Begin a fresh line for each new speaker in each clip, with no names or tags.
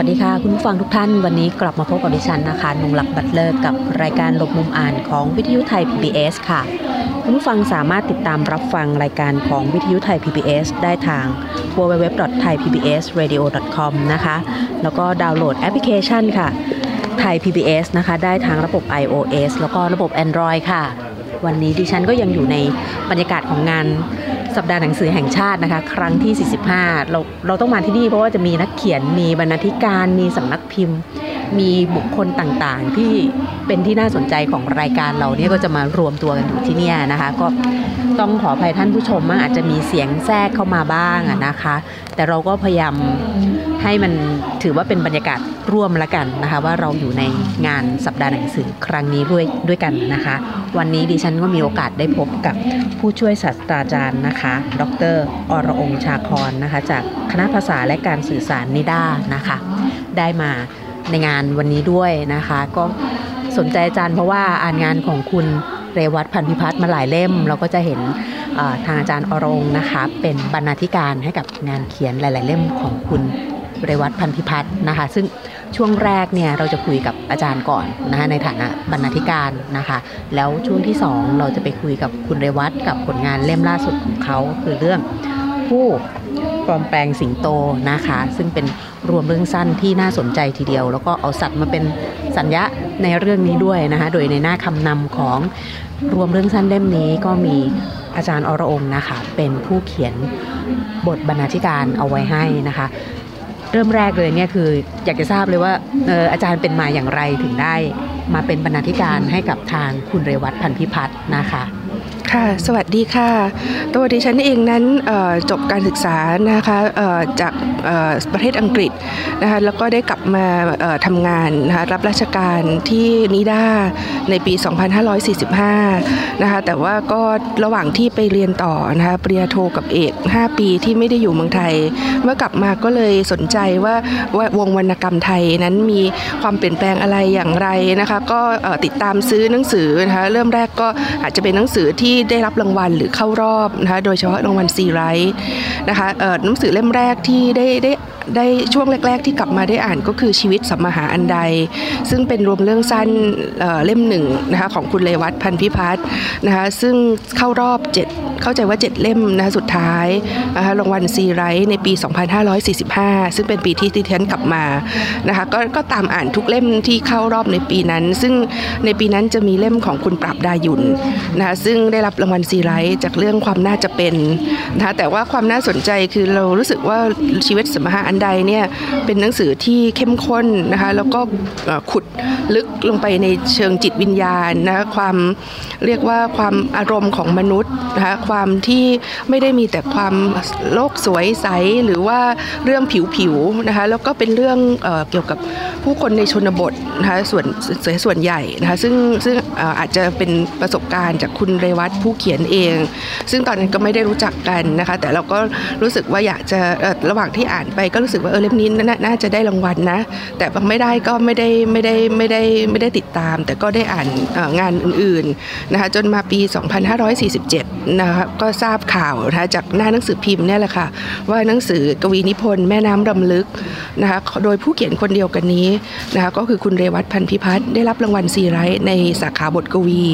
วัสดีค่ะ คุณผู้ฟังทุกท่านวันนี้กลับมาพบกับดิฉันนะคะนงหลักบัตเลอร์กับรายการหลบมุมอ่านของวิทยุไทย PBS ค่ะ คุณผู้ฟังสามารถติดตามรับฟังรายการของวิทยุไทย PBS ได้ทาง www.thaipbsradio.com นะคะ แล้วก็ดาวน์โหลดแอปพลิเคชันค่ะไทย PBS นะคะ ได้ทางระบบ iOS แล้วก็ระบบ Android ค่ะ วันนี้ดิฉันก็ยังอยู่ในบรรยากาศของงาน สัปดาห์หนังสือแห่งชาตินะคะ ครั้งที่ 45 เราเราต้องมาที่นี่เพราะว่าจะมีนักเขียนมีบรรณาธิการมีสำนักพิมพ์ มีบุคคลต่างๆ ที่เป็นที่น่าสนใจของรายการเราเนี่ยก็จะมารวมตัวกันอยู่ที่นี่นะคะ ก็ต้องขออภัยท่านผู้ชมมากอาจจะมีเสียงแทรกเข้ามาบ้างนะคะ แต่เราก็พยายามให้มันถือว่าเป็นบรรยากาศร่วมละกันนะคะ ว่าเราอยู่ในงานสัปดาห์หนังสือครั้งนี้ด้วยด้วยกันนะคะ วันนี้ดิฉันก็มีโอกาสได้พบกับผู้ช่วยศาสตราจารย์นะคะ ดรอรองชาคอนนะคะ จากคณะภาษาและการสื่อสารนิด้านะคะ ได้มา ในงานวันนี้ด้วยนะคะ ก็สนใจอาจารย์เพราะว่าอ่านงานของคุณเรวัตพันธิพัฒน์มาหลายเล่ม เราก็จะเห็นทางอาจารย์อรงนะคะ เป็นบรรณาธิการให้กับงานเขียนหลาย ๆ เล่มของคุณเรวัตพันธิพัฒน์นะคะ ซึ่งช่วงแรกเนี่ยเราจะคุยกับอาจารย์ก่อนนะคะในฐานะบรรณาธิการนะคะ แล้วช่วงที่ 2 เราจะไปคุยกับคุณเรวัตกับผลงานเล่มล่าสุดของเขาคือเรื่องผู้ ปลอมแปลงสิงโตนะคะ ซึ่งเป็นรวมเรื่องสั้นที่น่าสนใจทีเดียว แล้วก็เอาสัตว์มาเป็นสัญญาในเรื่องนี้ด้วยนะคะโดยในหน้าคำนำของรวมเรื่องสั้นเล่มนี้ก็มีอาจารย์อรองนะคะ เป็นผู้เขียนบทบรรณาธิการเอาไว้ให้นะคะ เริ่มแรกเลยเนี่ยคืออยากจะทราบเลยว่าอออาจารย์เป็นมาอย่างไรถึงได้มาเป็นบรรณาธิการให้กับทางคุณเรวัตพันธิพัฒน์นะคะ
ค่ะ สวัสดีค่ะ ตัวดิฉันเองนั้นจบการศึกษานะคะจากประเทศอังกฤษนะคะแล้วก็ได้กลับมาทำงานนะคะรับราชการที่นิด้าในปี 2545 นะคะแต่ว่าก็ระหว่างที่ไปเรียนต่อนะคะปริญญาโทกับเอก 5 ปีที่ไม่ได้อยู่เมืองไทย เมื่อกลับมาก็เลยสนใจว่าวงวรรณกรรมไทยนั้นมีความเปลี่ยนแปลงอะไรอย่างไรนะคะก็ติดตามซื้อหนังสือนะคะเริ่มแรกก็อาจจะเป็นหนังสือที่ได้รับรางวัลหรือเข้ารอบนะคะโดยเฉพาะรางวัลซีไรท์นะคะหนังสือเล่มแรกที่ได้ได้ ได้ช่วงแรก ๆ ที่กลับมาได้อ่านก็คือชีวิตสัมมหาอันใด ซึ่งเป็นรวมเรื่องสั้นเล่มหนึ่งนะคะของคุณเลวัตพันพิพัฒน์นะคะซึ่งเข้ารอบ 7 เข้าใจว่า 7 เล่มนะคะสุดท้ายนะคะรางวัลซีไรท์ในปี 2545 ซึ่งเป็นปีที่ที่ฉันกลับมานะคะกก็ตามอ่านทุกเล่มที่เข้ารอบในปีนั้น ซึ่งในปีนั้นจะมีเล่มของคุณปราบดายุนนะคะซึ่งได้รับรางวัลซีไรท์จากเรื่องความน่าจะเป็นนะคะแต่ว่าความน่าสนใจคือเรารู้สึกว่าชีวิตสัมมหาอันใดเนี่ยเป็นหนังสือที่เข้มข้นนะคะแล้วก็ขุดลึกลงไปในเชิงจิตวิญญาณนะคะความเรียกว่าความอารมณ์ของมนุษย์นะคะความที่ไม่ได้มีแต่ความโลกสวยใสหรือว่าเรื่องผิวๆนะคะแล้วก็เป็นเรื่องเอเกี่ยวกับผู้คนในชนบทนะคะส่วนส่วนใหญ่นะคะซึ่งซึ่งอาจจะเป็นประสบการณ์จากคุณเรวัตผู้เขียนเอง ซึ่งตอนนั้นก็ไม่ได้รู้จักกันนะคะแต่เราก็รู้สึกว่าอยากจะระหว่างที่อ่านไปก็รูู้้สึกว่าเออเล่มนี้น่าจะได้รางวัลนะ แต่บางไม่ได้ก็ไม่ได้ไม่ได้ไม่ได้ไม่ได้ติดตาม แต่ก็ได้อ่านงานอื่นๆนะคะจนมาปี 2547นะคะก็ทราบข่าวนะคะจากหน้าหนังสือพิมพ์เนี่ยแหละค่ะว่าหนังสือกวีนิพนธ์แม่น้ำรำลึกนะคะโดยผู้เขียนคนเดียวกันนี้นะคะก็คือคุณเรวัตพันพิพัฒน์ได้รับรางวัลซีไรท์ในสาขาบทกวี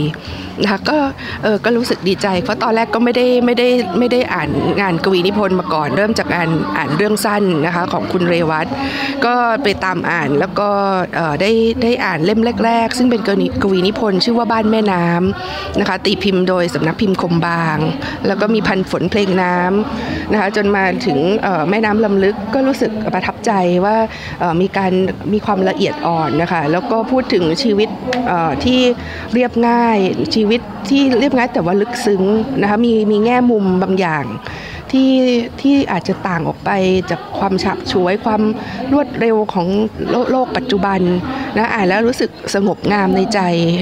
นะคะก็เออก็รู้สึกดีใจ เพราะตอนแรกก็ไม่ได้ไม่ได้ไม่ได้อ่านงานกวีนิพนธ์มาก่อน เริ่มจากการอ่านเรื่องสั้นนะคะของคุณเรวัตก็ไปตามอ่านแล้วก็ได้ได้อ่านเล่มแรก ๆ ซึ่งเป็นกวีนิพนธ์ชื่อว่าบ้านแม่น้ำนะคะตีพิมพ์โดยสำนักพิมพ์คมบาง แล้วก็มีพันฝนเพลงน้ำนะคะจนมาถึงแม่น้ำลำลึกก็รู้สึกประทับใจว่ามีการมีความละเอียดอ่อนนะคะแล้วก็พูดถึงชีวิตที่เรียบง่ายชีวิตที่เรียบง่ายแต่ว่าลึกซึ้งนะคะมีมีแง่มุมบางอย่าง ที่ที่อาจจะต่างออกไปจากความฉับฉวยความรวดเร็วของโลโลกปัจจุบันนะอ่านแล้วรู้สึกสงบงามในใจ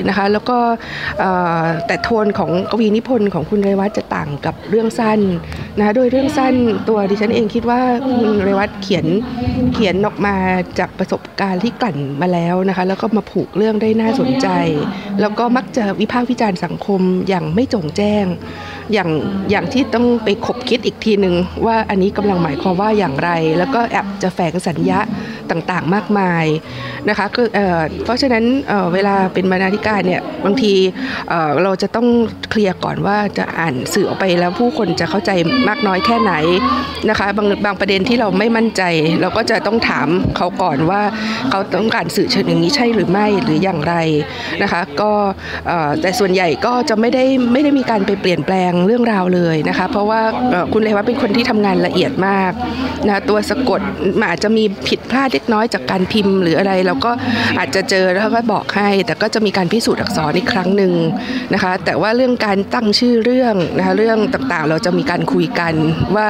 นะคะแล้วก็แต่โทนของกวีนิพนธ์ของคุณเรวัตจะต่างกับเรื่องสั้นนะคะโดยเรื่องสั้นตัวดิฉันเองคิดว่าคุณเรวัตเขียนเขียนออกมาจากประสบการณ์ที่กลั่นมาแล้วนะคะแล้วก็มาผูกเรื่องได้น่าสนใจ แล้วก็มักจะวิพากษ์วิจารณ์สังคมอย่างไม่จงแจ้ง อย่างอย่างที่ต้องไปขบคิดอีกทีหนึ่งว่าอันนี้กำลังหมายความว่าอย่างไร แล้วก็แอบจะแฝงสัญญาต่างๆมากมายนะคะก็เอ่อเพราะฉะนั้นเเวลาเป็นบรรณาธิการเนี่ยบางทีเอ่อเราจะต้องเคลียร์ก่อนว่าจะอ่านสื่อออกไปแล้วผู้คนจะเข้าใจมากน้อยแค่ไหนนะคะบางบางประเด็นที่เราไม่มั่นใจ เราก็จะต้องถามเขาก่อนว่าเขาต้องการสื่อเชิงอย่างนี้ใช่หรือไม่หรืออย่างไรนะคะก็แต่ส่วนใหญ่ก็จะไม่ได้ไม่ได้มีการไปเปลี่ยนแปลงเรื่องราวเลยนะคะเพราะว่าเอ่อคุณเลยวัตเป็นคนที่ทำงานละเอียดมากนะตัวสะกดมันอาจจะมีผิดพลาดเล็กน้อยจากการพิมพ์หรืออะไรเราก็อาจจะเจอแล้วก็บอกให้ แต่ก็จะมีการพิสูจน์อักษรอีกครั้งหนึ่งนะคะ แต่ว่าเรื่องการตั้งชื่อเรื่องนะคะเรื่องต่างๆ เราจะมีการคุยกันว่า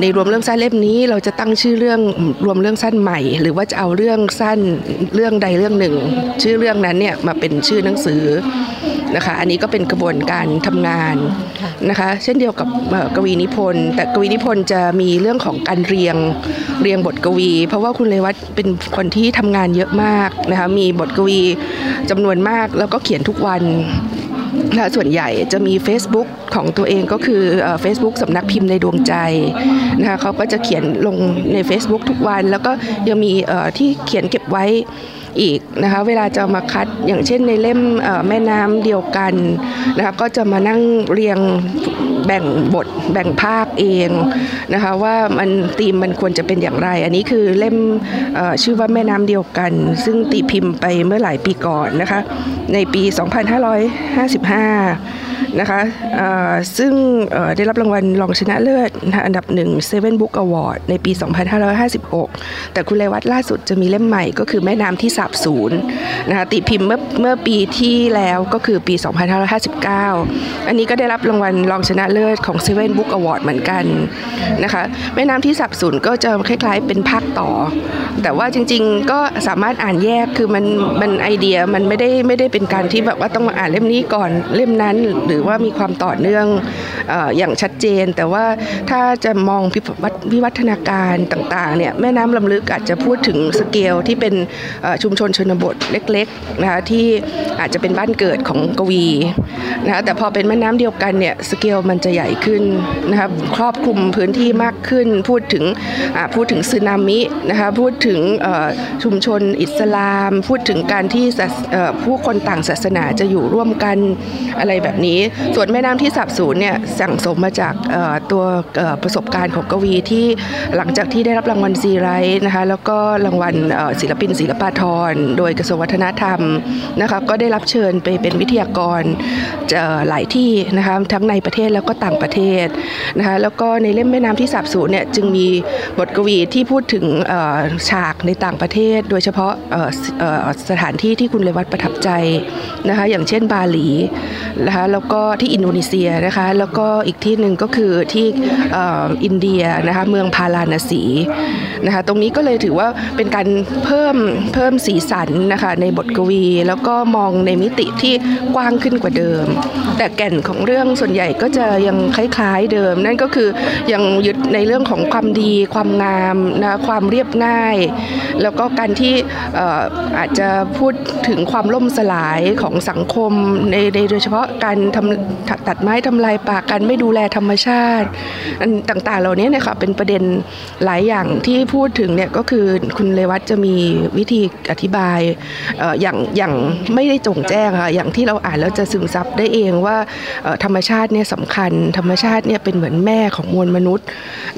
ในรวมเรื่องสั้นเล่มนี้ เราจะตั้งชื่อเรื่องรวมเรื่องสั้นใหม่ หรือว่าจะเอาเรื่องสั้นเรื่องใดเรื่องหนึ่ง ชื่อเรื่องนั้นเนี่ยมาเป็นชื่อหนังสือนะคะ อันนี้ก็เป็นกระบวนการทำงานนะคะ เช่นเดียวกับกวีนิพนธ์ แต่กวีนิพนธ์จะมีเรื่องของการเรียงเรียงบทกวี เพราะว่าคุณเลวัตเป็นคนที่ทำงานเยอะมากนะคะ มีบทกวีจำนวนมากแล้วก็เขียนทุกวันและส่วนใหญ่จะมี Facebook ของตัวเองก็คือเฟซบุ๊กสำนักพิมพ์ในดวงใจนะคะเขาก็จะเขียนลงใน Facebook ทุกวัน แล้วก็ยังมีที่เขียนเก็บไว้ อีกนะคะเวลาจะมาคัดอย่างเช่นในเล่มแม่น้ำเดียวกันนะคะก็จะมานั่งเรียงแบ่งบทแบ่งภาคเองนะคะว่ามันธีมมันควรจะเป็นอย่างไร อันนี้คือเล่มชื่อว่าแม่น้ำเดียวกัน ซึ่งตีพิมพ์ไปเมื่อหลายปีก่อนนะคะในปี 2555 นะคะซึ่งได้รับรางวัลรองชนะเลิศอันดับหนึ่ง Seven Book Award ในปี 2556 แต่คุณเลวัตล่าสุดจะมีเล่มใหม่ก็คือแม่น้ำที่สาบสูญนะคะติพิมพ์เมื่อเมื่อปีที่แล้วก็คือปี 2559 อันนี้ก็ได้รับรางวัลรองชนะเลิศของ Seven Book Award เหมือนกันนะคะแม่น้ำที่สับสูญก็จะคล้ายๆ เป็นภาคต่อ แต่ว่าจริงๆก็สามารถอ่านแยกคือมันมันไอเดียมันไม่ได้ไม่ได้เป็นการที่แบบว่าต้องมาอ่านเล่มนี้ก่อนเล่มนั้น หรือว่ามีความต่อเนื่องออย่างชัดเจน แต่ว่าถ้าจะมองพิวัฒวิวัฒนาการต่างๆเนี่ยแม่น้ำลำลึกอาจจะพูดถึงสเกลที่เป็นชุมชนชนบทเล็กๆนะคะที่อาจจะเป็นบ้านเกิดของกวีนะคะแต่พอเป็นแม่น้ำเดียวกันเนี่ยสเกลมันจะใหญ่ขึ้นนะคะครอบคลุมพื้นที่มากขึ้น พูดถึงพูดถึงสึนามินะคะพูดถึงชุมชนอิสลาม พูดถึงการที่ผู้คนต่างศาสนาจะอยู่ร่วมกันอะไรแบบนี้ ส่วนแม่น้ำที่สับสูญเนี่ยสั่งสมมาจากตัวประสบการณ์ของกวีที่หลังจากที่ได้รับรางวัลซีไรต์นะคะแล้วก็รางวัลศิลปินศิลปาธรโดยกระทรวงวัฒนธรรมนะคะก็ได้รับเชิญไปเป็นวิทยากรเอ่อหลายที่นะคะทั้งในประเทศแล้วก็ต่างประเทศนะคะแล้วก็ในเล่มแม่น้ำที่สับสูญเนี่ยจึงมีบทกวีที่พูดถึงฉากในต่างประเทศ โดยเฉพาะสถานที่ที่คุณเลวัตประทับใจนะคะอย่างเช่นบาหลีนะคะแล้วก็ที่อินโดนีเซียนะคะแล้วก็อีกที่หนึ่งก็คือที่อ่ออินเดียนะคะเมืองพาราณสีนะคะตรงนี้ก็เลยถือว่าเป็นการเพิ่มเพิ่มสีสันนะคะในบทกวี แล้วก็มองในมิติที่กว้างขึ้นกว่าเดิม แต่แก่นของเรื่องส่วนใหญ่ก็จะยังคล้ายๆเดิม นั่นก็คือยังยึดในเรื่องของความดี ความงามนะความเรียบง่าย แล้วก็การที่อาจจะพูดถึงความล่มสลายของสังคมในโดยเฉพาะการทำตัดไม้ทำลายป่าการไม่ดูแลธรรมชาติต่างๆเหล่านี้เนี่ยค่ะเป็นประเด็นหลายอย่างที่พูดถึงเนี่ยก็คือคุณเลวัตจะมีวิธีอธิบายอย่างอย่างไม่ได้จงแจ้งค่ะอย่างที่เราอ่านแล้วจะซึมซับได้เองว่าธรรมชาติเนี่ยสำคัญ ธรรมชาติเนี่ยเป็นเหมือนแม่ของมวลมนุษย์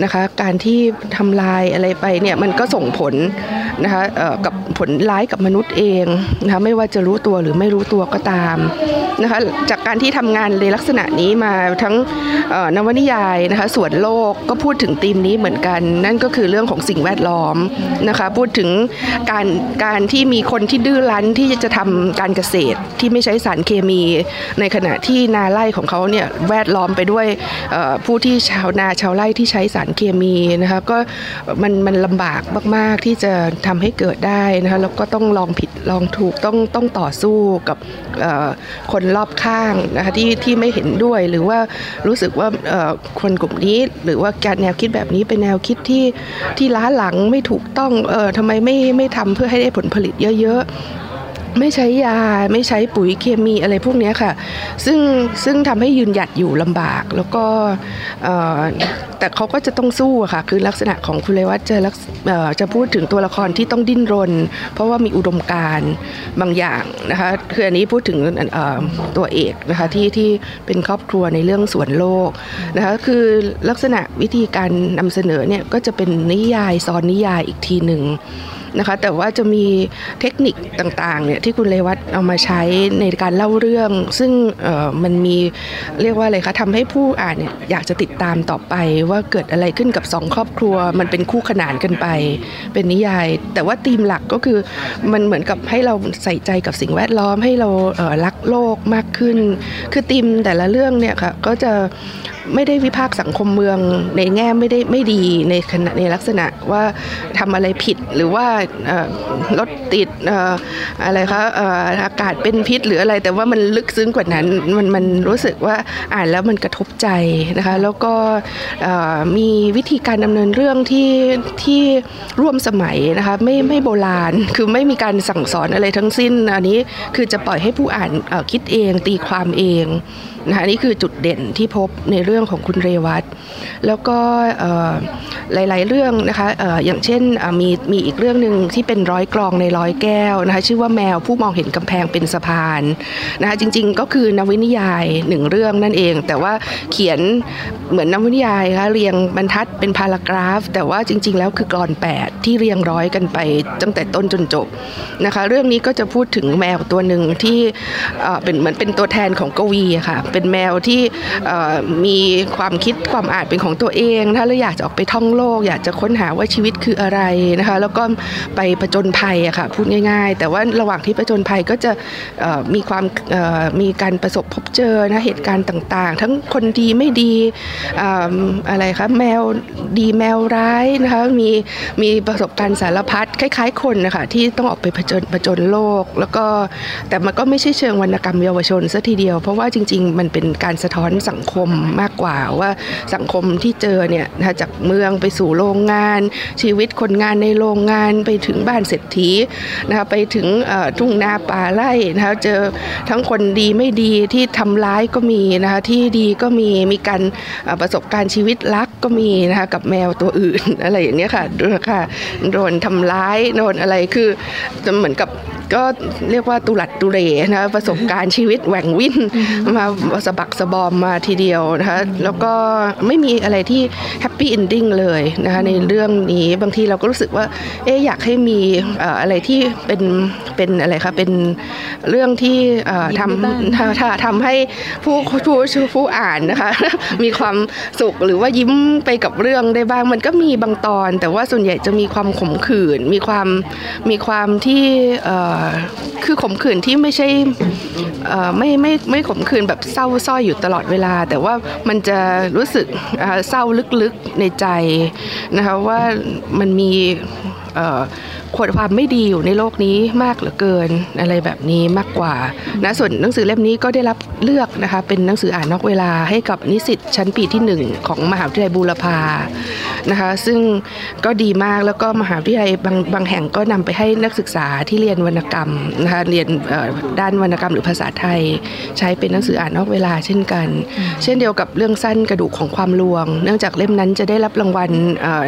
นะคะการที่ทำลายอะไรไปเนี่ยมันก็ส่งผลนะคะกับผลร้ายกับมนุษย์เองนะคะไม่ว่าจะรู้ตัวหรือไม่รู้ตัวก็ตามนะคะจากการที่ทำงานในลักษณะนี้มาทั้งนวนิยายนะคะส่วนโลกก็พูดถึงธีมนี้เหมือนกัน นั่นก็คือเรื่องของสิ่งแวดล้อมนะคะพูดถึงการการที่มีคนที่ดื้อรั้นที่จะทำการเกษตรที่ไม่ใช้สารเคมี ในขณะที่นาไร่ของเขาเนี่ยแวดล้อมไปด้วยผู้ที่ชาวนาชาวไร่ที่ใช้สารเคมีนะคะก็มันมันลำบากมาก ๆ ที่จะทำให้เกิดได้นะคะแล้วก็ต้องลองผิดลองถูกต้องต้องต่อสู้กับคนรอบข้างนะคะที่ที่ไม่เห็นด้วยหรือว่ารู้สึกว่าคนกลุ่มนี้ หรือว่าการแนวคิดแบบนี้เป็นแนวคิดที่ที่ล้าหลังไม่ถูกต้องเออทำไมไม่ไม่ทำเพื่อให้ได้ผลผลิตเยอะๆ ไม่ใช้ยาไม่ใช้ปุ๋ยเคมีอะไรพวกนี้ค่ะ ซึ่งซึ่งทำให้ยืนหยัดอยู่ลำบาก แล้วก็แต่เขาก็จะต้องสู้ค่ะ คือลักษณะของคุณเลวัตจะจะพูดถึงตัวละครที่ต้องดิ้นรน เพราะว่ามีอุดมการณ์บางอย่างนะคะคืออันนี้พูดถึงตัวเอกนะคะที่ที่เป็นครอบครัวในเรื่องสวนโลกนะคะคือลักษณะวิธีการนำเสนอเนี่ยก็จะเป็นนิยายซ้อนนิยายอีกทีหนึ่ง นะคะแต่ว่าจะมีเทคนิคต่างๆเนี่ยที่คุณเลวัตเอามาใช้ในการเล่าเรื่อง ซึ่งมันมีเรียกว่าอะไรคะทำให้ผู้อ่านเนี่ยอยากจะติดตามต่อไปว่าเกิดอะไรขึ้นกับสองครอบครัว มันเป็นคู่ขนานกันไป เป็นนิยาย แต่ว่าธีมหลักก็คือมันเหมือนกับให้เราใส่ใจกับสิ่งแวดล้อมให้เรารักโลกมากขึ้น คือธีมแต่ละเรื่องเนี่ยค่ะก็จะ ไม่ได้วิพากษ์สังคมเมืองในแง่ไม่ได้ไม่ดีในขณะในลักษณะว่าทำอะไรผิดหรือว่ารถติดอะไรคะอากาศเป็นพิษหรืออะไร แต่ว่ามันลึกซึ้งกว่านั้นมันมันรู้สึกว่าอ่านแล้วมันกระทบใจนะคะแล้วก็มีวิธีการดำเนินเรื่องที่ที่ร่วมสมัยนะคะไม่ไม่โบราณคือไม่มีการสั่งสอนอะไรทั้งสิ้น อันนี้คือจะปล่อยให้ผู้อ่านคิดเองตีความเอง นะคะนี่คือจุดเด่นที่พบในเรื่องของคุณเรวัตแล้วก็หลาย ๆ เรื่องนะคะอย่างเช่นมีมีอีกเรื่องหนึ่งที่เป็นร้อยกรองในร้อยแก้วนะคะชื่อว่าแมวผู้มองเห็นกำแพงเป็นสะพานนะคะจริง ๆ ก็คือนวนิยายหนึ่งเรื่องนั่นเอง แต่ว่าเขียนเหมือนนวนิยายคะเรียงบรรทัดเป็นพารากราฟ แต่ว่าจริง ๆ แล้วคือกรอน 8 ที่เรียงร้อยกันไปตั้งแต่ต้นจนจบนะคะเรื่องนี้ก็จะพูดถึงแมวตัวหนึ่งที่เป็นเหมือนเป็นตัวแทนของกวีค่ะเป็นแมวที่มีความคิดความอ่านเป็นของตัวเอง ถ้าเราอยากจะออกไปท่องโลก อยากจะค้นหาว่าชีวิตคืออะไรนะคะ แล้วก็ไปประจนภัยอะค่ะพูดง่าย ๆ แต่ว่าระหว่างที่ประจนภัยก็จะมีความมีการประสบพบเจอนะเหตุการณ์ต่างๆ ทั้งคนดีไม่ดีอะไรคะแมวดีแมวร้ายนะคะมีมีประสบการณ์สารพัดคล้าย ๆ คนนะคะที่ต้องออกไปผจญผจญโลก แล้วก็แต่มันก็ไม่ใช่เชิงวรรณกรรมเยาวชนซะทีเดียว เพราะว่าจริงๆมันเป็นการสะท้อนสังคมมากกว่าว่าสังคมที่เจอเนี่ยนะจากเมืองไปสู่โรงงาน ชีวิตคนงานในโรงงานไปถึงบ้านเศรษฐีนะคะไปถึงทุ่งนาป่าไร่นะคะเจอทั้งคนดีไม่ดีที่ทำร้ายก็มีนะคะที่ดีก็มีมีการประสบการณ์ชีวิตรักก็มีนะคะกับแมวตัวอื่นอะไรอย่างนี้ค่ะค่ะโดนทำร้ายโดนอะไรคือจะเหมือนกับ ก็เรียกว่าทุลักทุเลนะประสบการณ์ชีวิตแหว่งวิ่นมาสะบักสะบอมมาทีเดียวนะคะแล้วก็ไม่มีอะไรที่ happy ending เลยนะคะในเรื่องนี้บางทีเราก็รู้สึกว่าเอ๊อยากให้มีอะไรที่เป็นเป็นอะไรคะเป็นเรื่องที่ทำทำให้ผู้ผู้ผู้อ่านนะคะมีความสุขหรือว่ายิ้มไปกับเรื่องได้บ้างมันก็มีบางตอน แต่ว่าส่วนใหญ่จะมีความขมขื่นมีความมีความที่คือขมขื่นที่ไม่ใช่ไม่ไม่ไม่ขมขื่นแบบเศร้าส้อยอยู่ตลอดเวลา แต่ว่ามันจะรู้สึกเศร้าลึกๆในใจนะคะว่ามันมี ความไม่ดีอยู่ในโลกนี้มากเหลือเกินอะไรแบบนี้มากกว่านะส่วนหนังสือเล่มนี้ก็ได้รับเลือกนะคะเป็นหนังสืออ่านนอกเวลาให้กับนิสิตชั้นปีที่ 1 ของมหาวิทยาลัยบูรพานะคะซึ่งก็ดีมากแล้วก็มหาวิทยาลัยบางบางแห่งก็นำไปให้นักศึกษาที่เรียนวรรณกรรมนะคะเรียนด้านวรรณกรรมหรือภาษาไทย ใช้เป็นหนังสืออ่านนอกเวลาเช่นกัน เช่นเดียวกับเรื่องสั้นกระดูกของความลวง เนื่องจากเล่มนั้นจะได้รับรางวัล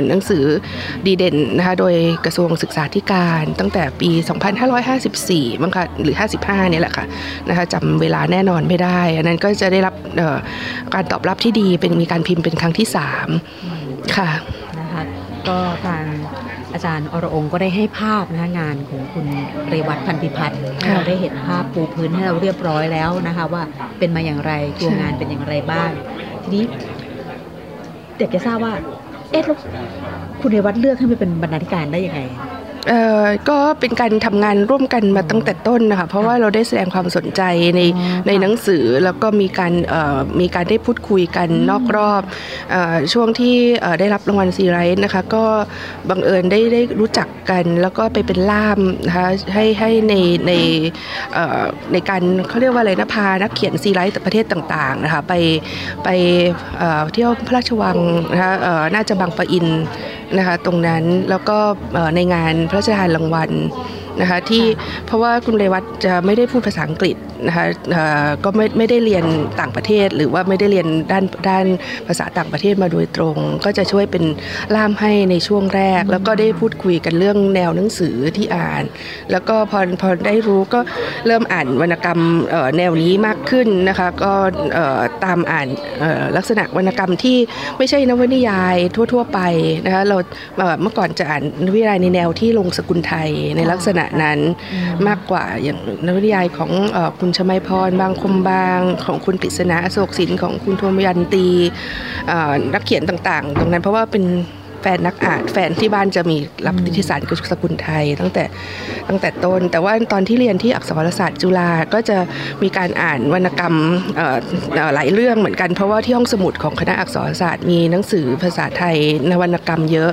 หนังสือดีเด่นนะคะโดยกระทรวงศึกษาธิการ ตั้งแต่ปี 2554มั้งคะหรือ 55เนี่ยแหละค่ะนะคะจำเวลาแน่นอนไม่ได้ อันนั้นก็จะได้รับการตอบรับที่ดีเป็นมีการพิมพ์เป็นครั้งที่ 3 ค่ะ
นะคะก็ทางอาจารย์อรองก็ได้ให้ภาพนะคะงานของคุณเรวัตพันธิพัฒน์ให้เราได้เห็นภาพปูพื้นให้เราเรียบร้อยแล้วนะคะว่าเป็นมาอย่างไรตัวงานเป็นอย่างไรบ้าง ทีนี้เด็กจะทราบว่า เอ๊ะคุณเรวัตเลือกให้ไปเป็นบรรณาธิการได้ยังไง
เอ่อก็เป็นการทำงานร่วมกันมาตั้งแต่ต้นนะคะเพราะว่าเราได้แสดงความสนใจในในหนังสือแล้วก็มีการเอ่อมีการได้พูดคุยกันนอกรอบเอ่อช่วงที่เอ่อได้รับรางวัลซีไรส์นะคะก็บังเอิญได้ได้รู้จักกันแล้วก็ไปเป็นล่ามนะคะให้ให้ในในเอ่อในการเขาเรียกว่าอะไรนะพานักเขียนซีไรส์ประเทศต่างๆนะคะไปไปเอ่อเที่ยวพระราชวังนะคะเอ่อน่าจะบางปะอินนะคะตรงนั้นแล้วก็เอ่อในงานพระราชทานรางวัล นะคะที่เพราะว่าคุณเรวัตจะไม่ได้พูดภาษาอังกฤษนะคะเอ่อก็ไม่ไม่ได้เรียนต่างประเทศ หรือว่าไม่ได้เรียนด้านด้านภาษาต่างประเทศมาโดยตรง ก็จะช่วยเป็นล่ามให้ในช่วงแรก แล้วก็ได้พูดคุยกันเรื่องแนวหนังสือที่อ่าน แล้วก็พอพอได้รู้ก็เริ่มอ่านวรรณกรรมเอ่อแนวนี้มากขึ้นนะคะก็เอ่อตามอ่านเอ่อลักษณะวรรณกรรมที่ไม่ใช่นวนิยายทั่ว ๆ ไปนะคะเราเอ่อเมื่อก่อนจะอ่านนวนิยายในแนวที่ลงสกุลไทยในลักษณะนั้นมากกว่าอย่างนวนิยายของเอ่อคุณชมัยพรบางคมบางของคุณกฤษณะอโศกสินของคุณโทมยันตีเอ่อนักเขียนต่าง ๆ ตรงนั้นเพราะว่าเป็น แฟนนักอ่านแฟนที่บ้านจะมีรับนิติศาสตร์สกุลไทย ตั้งแต่ตั้งแต่ต้น แต่ว่าตอนที่เรียนที่อักษรศาสตร์จุฬาก็จะมีการอ่านวรรณกรรมหลายเรื่องเหมือนกันเพราะว่าที่ห้องสมุดของคณะอักษรศาสตร์มีหนังสือภาษาไทยนวรรณกรรมเยอะ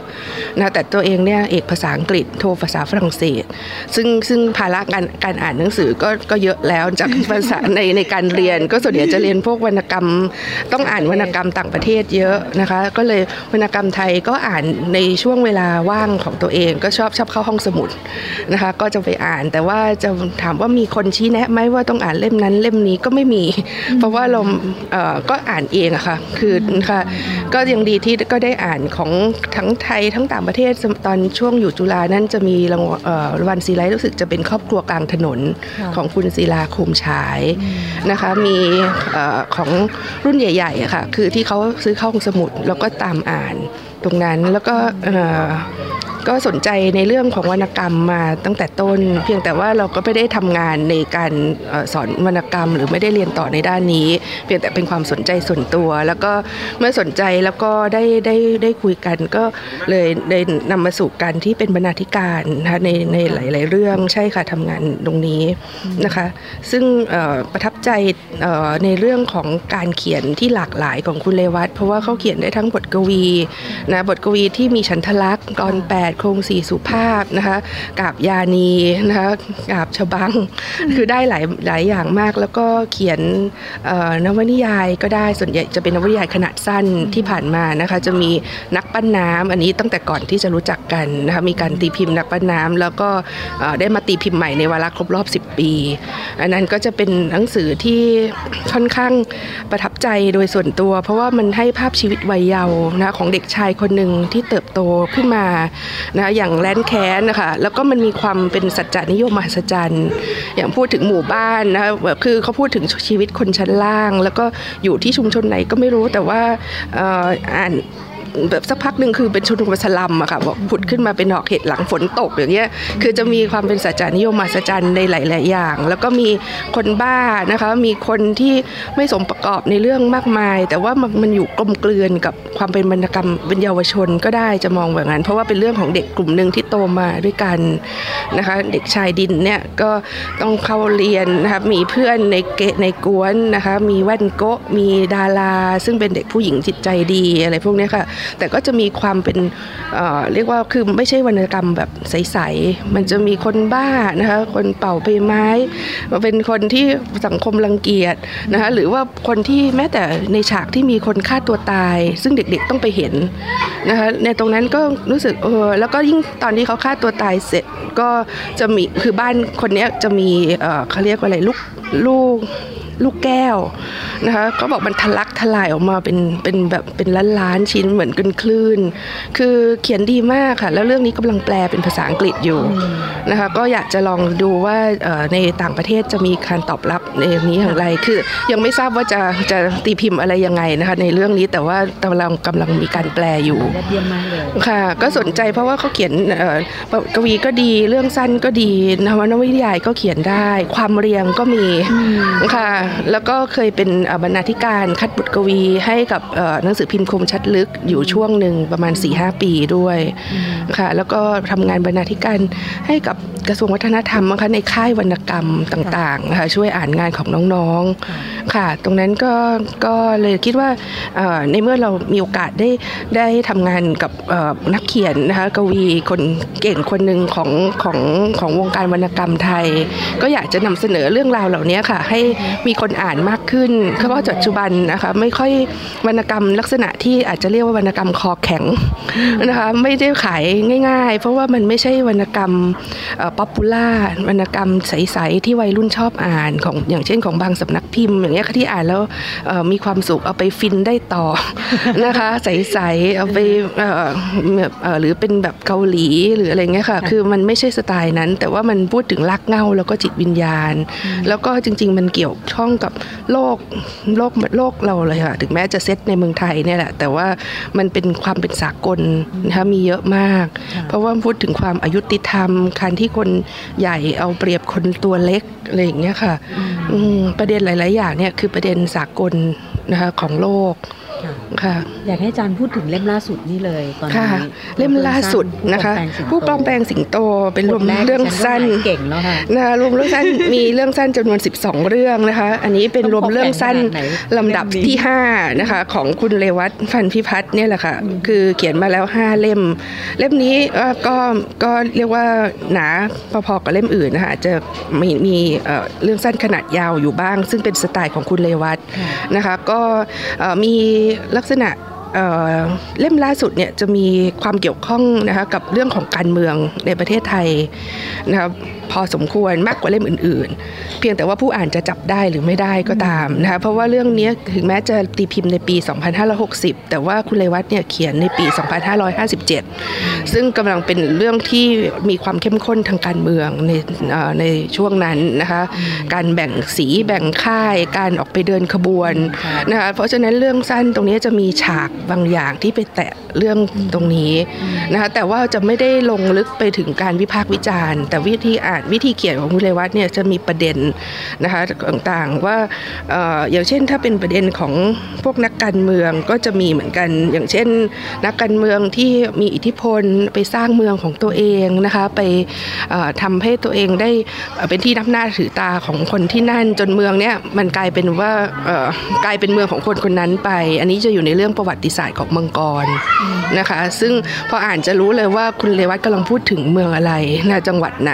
นะแต่ตัวเองเนี่ยเอกภาษาอังกฤษโทภาษาฝรั่งเศส ซึ่งซึ่งภาระการการอ่านหนังสือก็ก็เยอะแล้วจากภาษาในในการเรียน ก็ส่วนใหญ่จะเรียนพวกวรรณกรรม ต้องอ่านวรรณกรรมต่างประเทศเยอะนะคะ ก็เลยวรรณกรรมไทยก็อ่านในช่วงเวลาว่างของตัวเองก็ชอบชอบเข้าห้องสมุดนะคะ ก็จะไปอ่านแต่ว่าจะถามว่ามีคนชี้แนะไหมว่าต้องอ่านเล่มนั้นเล่มนี้ก็ไม่มี เพราะว่าเราเอ่อก็อ่านเองอะค่ะคือค่ะก็ยังดีที่ก็ได้อ่านของทั้งไทยทั้งต่างประเทศตอนช่วงอยู่จุฬานั้นจะมีรางวัลเอ่อรางวัลซีไลท์รู้สึกจะเป็นครอบครัวกลางถนน
ค่ะ
ของคุณศิลาคมฉายนะคะ มีเอ่อของรุ่นใหญ่ๆอะค่ะคือที่เขาซื้อเข้าห้องสมุดแล้วก็ตามอ่าน ตรงนั้นแล้วก็ ก็สนใจในเรื่องของวรรณกรรมมาตั้งแต่ต้น เพียงแต่ว่าเราก็ไม่ได้ทำงานในการสอนวรรณกรรม หรือไม่ได้เรียนต่อในด้านนี้ เพียงแต่เป็นความสนใจส่วนตัว แล้วก็เมื่อสนใจแล้วก็ได้ได้ได้คุยกันก็เลยได้นำมาสู่การที่เป็นบรรณาธิการนะคะในในหลาย ๆ เรื่องใช่ค่ะทำงานตรงนี้นะคะ ซึ่งประทับใจในเรื่องของการเขียนที่หลากหลายของคุณเลวัตเพราะว่าเขาเขียนได้ทั้งบทกวีนะบทกวีที่มีฉันทลักษณ์กรแปดโครงสี่สุภาพนะคะกาบยานีนะคะกาบฉบัง คือได้หลายหลายอย่างมาก แล้วก็เขียนเอ่อนวนิยายก็ได้ส่วนใหญ่จะเป็นนวนิยายขนาดสั้นที่ผ่านมานะคะจะมีนักปั้นน้ำอันนี้ตั้งแต่ก่อนที่จะรู้จักกันนะคะมีการตีพิมพ์นักปั้นน้ำแล้วก็เอ่อได้มาตีพิมพ์ใหม่ในวาระครบรอบ 10 ปี อันนั้นก็จะเป็นหนังสือที่ค่อนข้างประทับใจโดยส่วนตัว เพราะว่ามันให้ภาพชีวิตวัยเยาว์นะของเด็กชายคนหนึ่งที่เติบโตขึ้นมานะอย่างแลนแค้นนะคะแล้วก็มันมีความเป็นสัจจนิยมมหัศจรรย์ อย่างพูดถึงหมู่บ้านนะคะแบบคือเขาพูดถึงชีวิตคนชั้นล่าง แล้วก็อยู่ที่ชุมชนไหนก็ไม่รู้แต่ว่าอ่าน แบบสักพักหนึ่งคือเป็นชุมชนสลัมอะค่ะบอกผุดขึ้นมาเป็นดอกเห็ดหลังฝนตกอย่างเงี้ยคือจะมีความเป็นสัจจานิยมมหัศจรรย์ในหลาย ๆ อย่าง แล้วก็มีคนบ้านะคะมีคนที่ไม่สมประกอบในเรื่องมากมาย แต่ว่ามันมันอยู่กลมกลืนกับความเป็นวรรณกรรมเป็นเยาวชนก็ได้จะมองแบบนั้น เพราะว่าเป็นเรื่องของเด็กกลุ่มหนึ่งที่โตมาด้วยกันนะคะเด็กชายดินเนี่ยก็ต้องเข้าเรียนนะคะมีเพื่อนในเกในกวนนะคะมีแว่นโกะมีดารา ซึ่งเป็นเด็กผู้หญิงจิตใจดีอะไรพวกนี้ค่ะแต่ก็จะมีความเป็นเเรียกว่าคือไม่ใช่วรรณกรรมแบบใสๆมันจะมีคนบ้านะคะคนเป่าใบไม้เป็นคนที่สังคมรังเกียจนะคะหรือว่าคนที่แม้แต่ในฉากที่มีคนฆ่าตัวตาย ซึ่งเด็กๆต้องไปเห็นนะคะในตรงนั้นก็รู้สึกเออแล้วก็ยิ่งตอนที่เขาฆ่าตัวตายเสร็จก็จะมีคือบ้านคนนี้จะมีเเขาเรียกว่าอะไรลูกลูก ลูกแก้วนะคะก็บอกมันทะลักทลายออกมาเป็นเป็นแบบเป็นล้านล้านๆชิ้นเหมือนกันคลื่น คือเขียนดีมากค่ะ แล้วเรื่องนี้กำลังแปลเป็นภาษาอังกฤษอยู่นะคะก็อยากจะลองดูว่าเอ่อในต่างประเทศจะมีการตอบรับในนี้อย่างไร คือยังไม่ทราบว่าจะจะตีพิมพ์อะไรยังไงนะคะในเรื่องนี้แต่ว่ากำลังกำลังมีการแปลอยู่
ยอดเยี่ยมมากเลย
ค่ะ ก็สนใจเพราะว่าเขาเขียนเอ่อกวีก็ดีเรื่องสั้นก็ดีนวนิยายก็เขียนได้ ความเรียงก็มีค่ะแล้วก็เคยเป็นเอ่อบรรณาธิการคัดบทกวีให้กับเอ่อหนังสือพิมพ์คมชัดลึกอยู่ช่วงหนึ่งประมาณ4-5ปีด้วยค่ะแล้วก็ทำงานบรรณาธิการให้กับกระทรวงวัฒนธรรมนะคะในค่ายวรรณกรรมต่างๆนะคะช่วยอ่านงานของน้องๆค่ะ ตรงนั้นก็ก็เลยคิดว่าเอ่อในเมื่อเรามีโอกาสได้ได้ทำงานกับเอ่อนักเขียนนะคะกวีคนเก่งคนหนึ่งของของของวงการวรรณกรรมไทย ก็อยากจะนำเสนอเรื่องราวเหล่านี้ค่ะ ให้มีคนอ่านมากขึ้นเพราะว่าปัจจุบันนะคะไม่ค่อยวรรณกรรมลักษณะที่อาจจะเรียกว่าวรรณกรรมคอแข็งนะคะไม่ได้ขายง่าย ๆ เพราะว่ามันไม่ใช่วรรณกรรมป๊อปปูล่าวรรณกรรมใสๆที่วัยรุ่นชอบอ่านของอย่างเช่นของบางสำนักพิมพ์ อย่างเงี้ยค่ะที่อ่านแล้วเอ่อมีความสุขเอาไปฟินได้ต่อนะคะใสๆเอาไปเอ่อแบบเอ่อหรือเป็นแบบเกาหลีหรืออะไรเงี้ยค่ะคือมันไม่ใช่สไตล์นั้น แต่ว่ามันพูดถึงรักเหงาแล้วก็จิตวิญญาณ แล้วก็จริง ๆ มันเกี่ยวข้องกับโลกโลกโลกเราเลยค่ะถึงแม้จะเซตในเมืองไทยเนี่ยแหละ แต่ว่ามันเป็นความเป็นสากลนะคะมีเยอะมาก เพราะว่าพูดถึงความอายุติธรรมการที่คนใหญ่เอาเปรียบคนตัวเล็กอะไรอย่างเงี้ยค่ะอืมประเด็นหลาย ๆ อย่างเนี่ยคือประเด็นสากลนะคะของโลก
ค่ะ
ค่ะ
อยากให้อาจารย์พูดถึงเล่มล่าสุดนี่เลยตอนนี้
ค่ะเล่มล่าสุดนะคะ ผู้ปลอมแปลงสิงโตเป็นรวมเรื่องสั้น
เก่งแล้วค่ะ
นะคะรวมเรื่องสั้นมีเรื่องสั้นจำนวน 12 เรื่องนะคะ อันนี้เป็นรวมเรื่องสั้น
ต้องพบแผนขนาดไหน
ลำดับที่5นะคะของคุณเลวัตฟันพิพัฒน์เนี่ยแหละค่ะคือเขียนมาแล้ว 5 เล่ม เล่มนี้เอ่อก็ก็เรียกว่าหนาพอๆกับเล่มอื่นนะคะอาจจะมีมีเอ่อเรื่องสั้นขนาดยาวอยู่บ้าง ซึ่งเป็นสไตล์ของคุณเลวัตนะคะ ก็เอ่อมีลักษณะเเล่มล่าสุดเนี่ยจะมีความเกี่ยวข้องนะคะกับเรื่องของการเมืองในประเทศไทยนะครับ พอสมควรมากกว่าเล่มอื่น ๆ เพียงแต่ว่าผู้อ่านจะจับได้หรือไม่ได้ก็ตามนะคะเพราะว่าเรื่องนี้ถึงแม้จะตีพิมพ์ในปี 2560 แต่ว่าคุณเลวัตเนี่ยเขียนในปี 2557 ซึ่งกำลังเป็นเรื่องที่มีความเข้มข้นทางการเมืองในในช่วงนั้นนะคะการแบ่งสีแบ่งค่ายการออกไปเดินขบวนนะคะเพราะฉะนั้นเรื่องสั้นตรงนี้จะมีฉากบางอย่างที่ไปแตะเรื่องตรงนี้นะคะแต่ว่าจะไม่ได้ลงลึกไปถึงการวิพากษ์วิจารณ์ แต่วิธีอ่านวิธีเขียนของคุณเลวัตเนี่ยจะมีประเด็นนะคะต่างๆว่าออย่างเช่นถ้าเป็นประเด็นของพวกนักการเมืองก็จะมีเหมือนกัน อย่างเช่น นักการเมืองที่มีอิทธิพลไปสร้างเมืองของตัวเองนะคะไปเอ่อทำให้ตัวเองได้เป็นที่นับหน้าถือตาของคนที่นั่นจนเมืองเนี่ยมันกลายเป็นว่ากลายเป็นเมืองของคนคนนั้นไป อันนี้จะอยู่ในเรื่องประวัติศาสตร์ของเมืองกรนะคะ ซึ่งพออ่านจะรู้เลยว่าคุณเลวัตกำลังพูดถึงเมืองอะไรนะจังหวัดไหน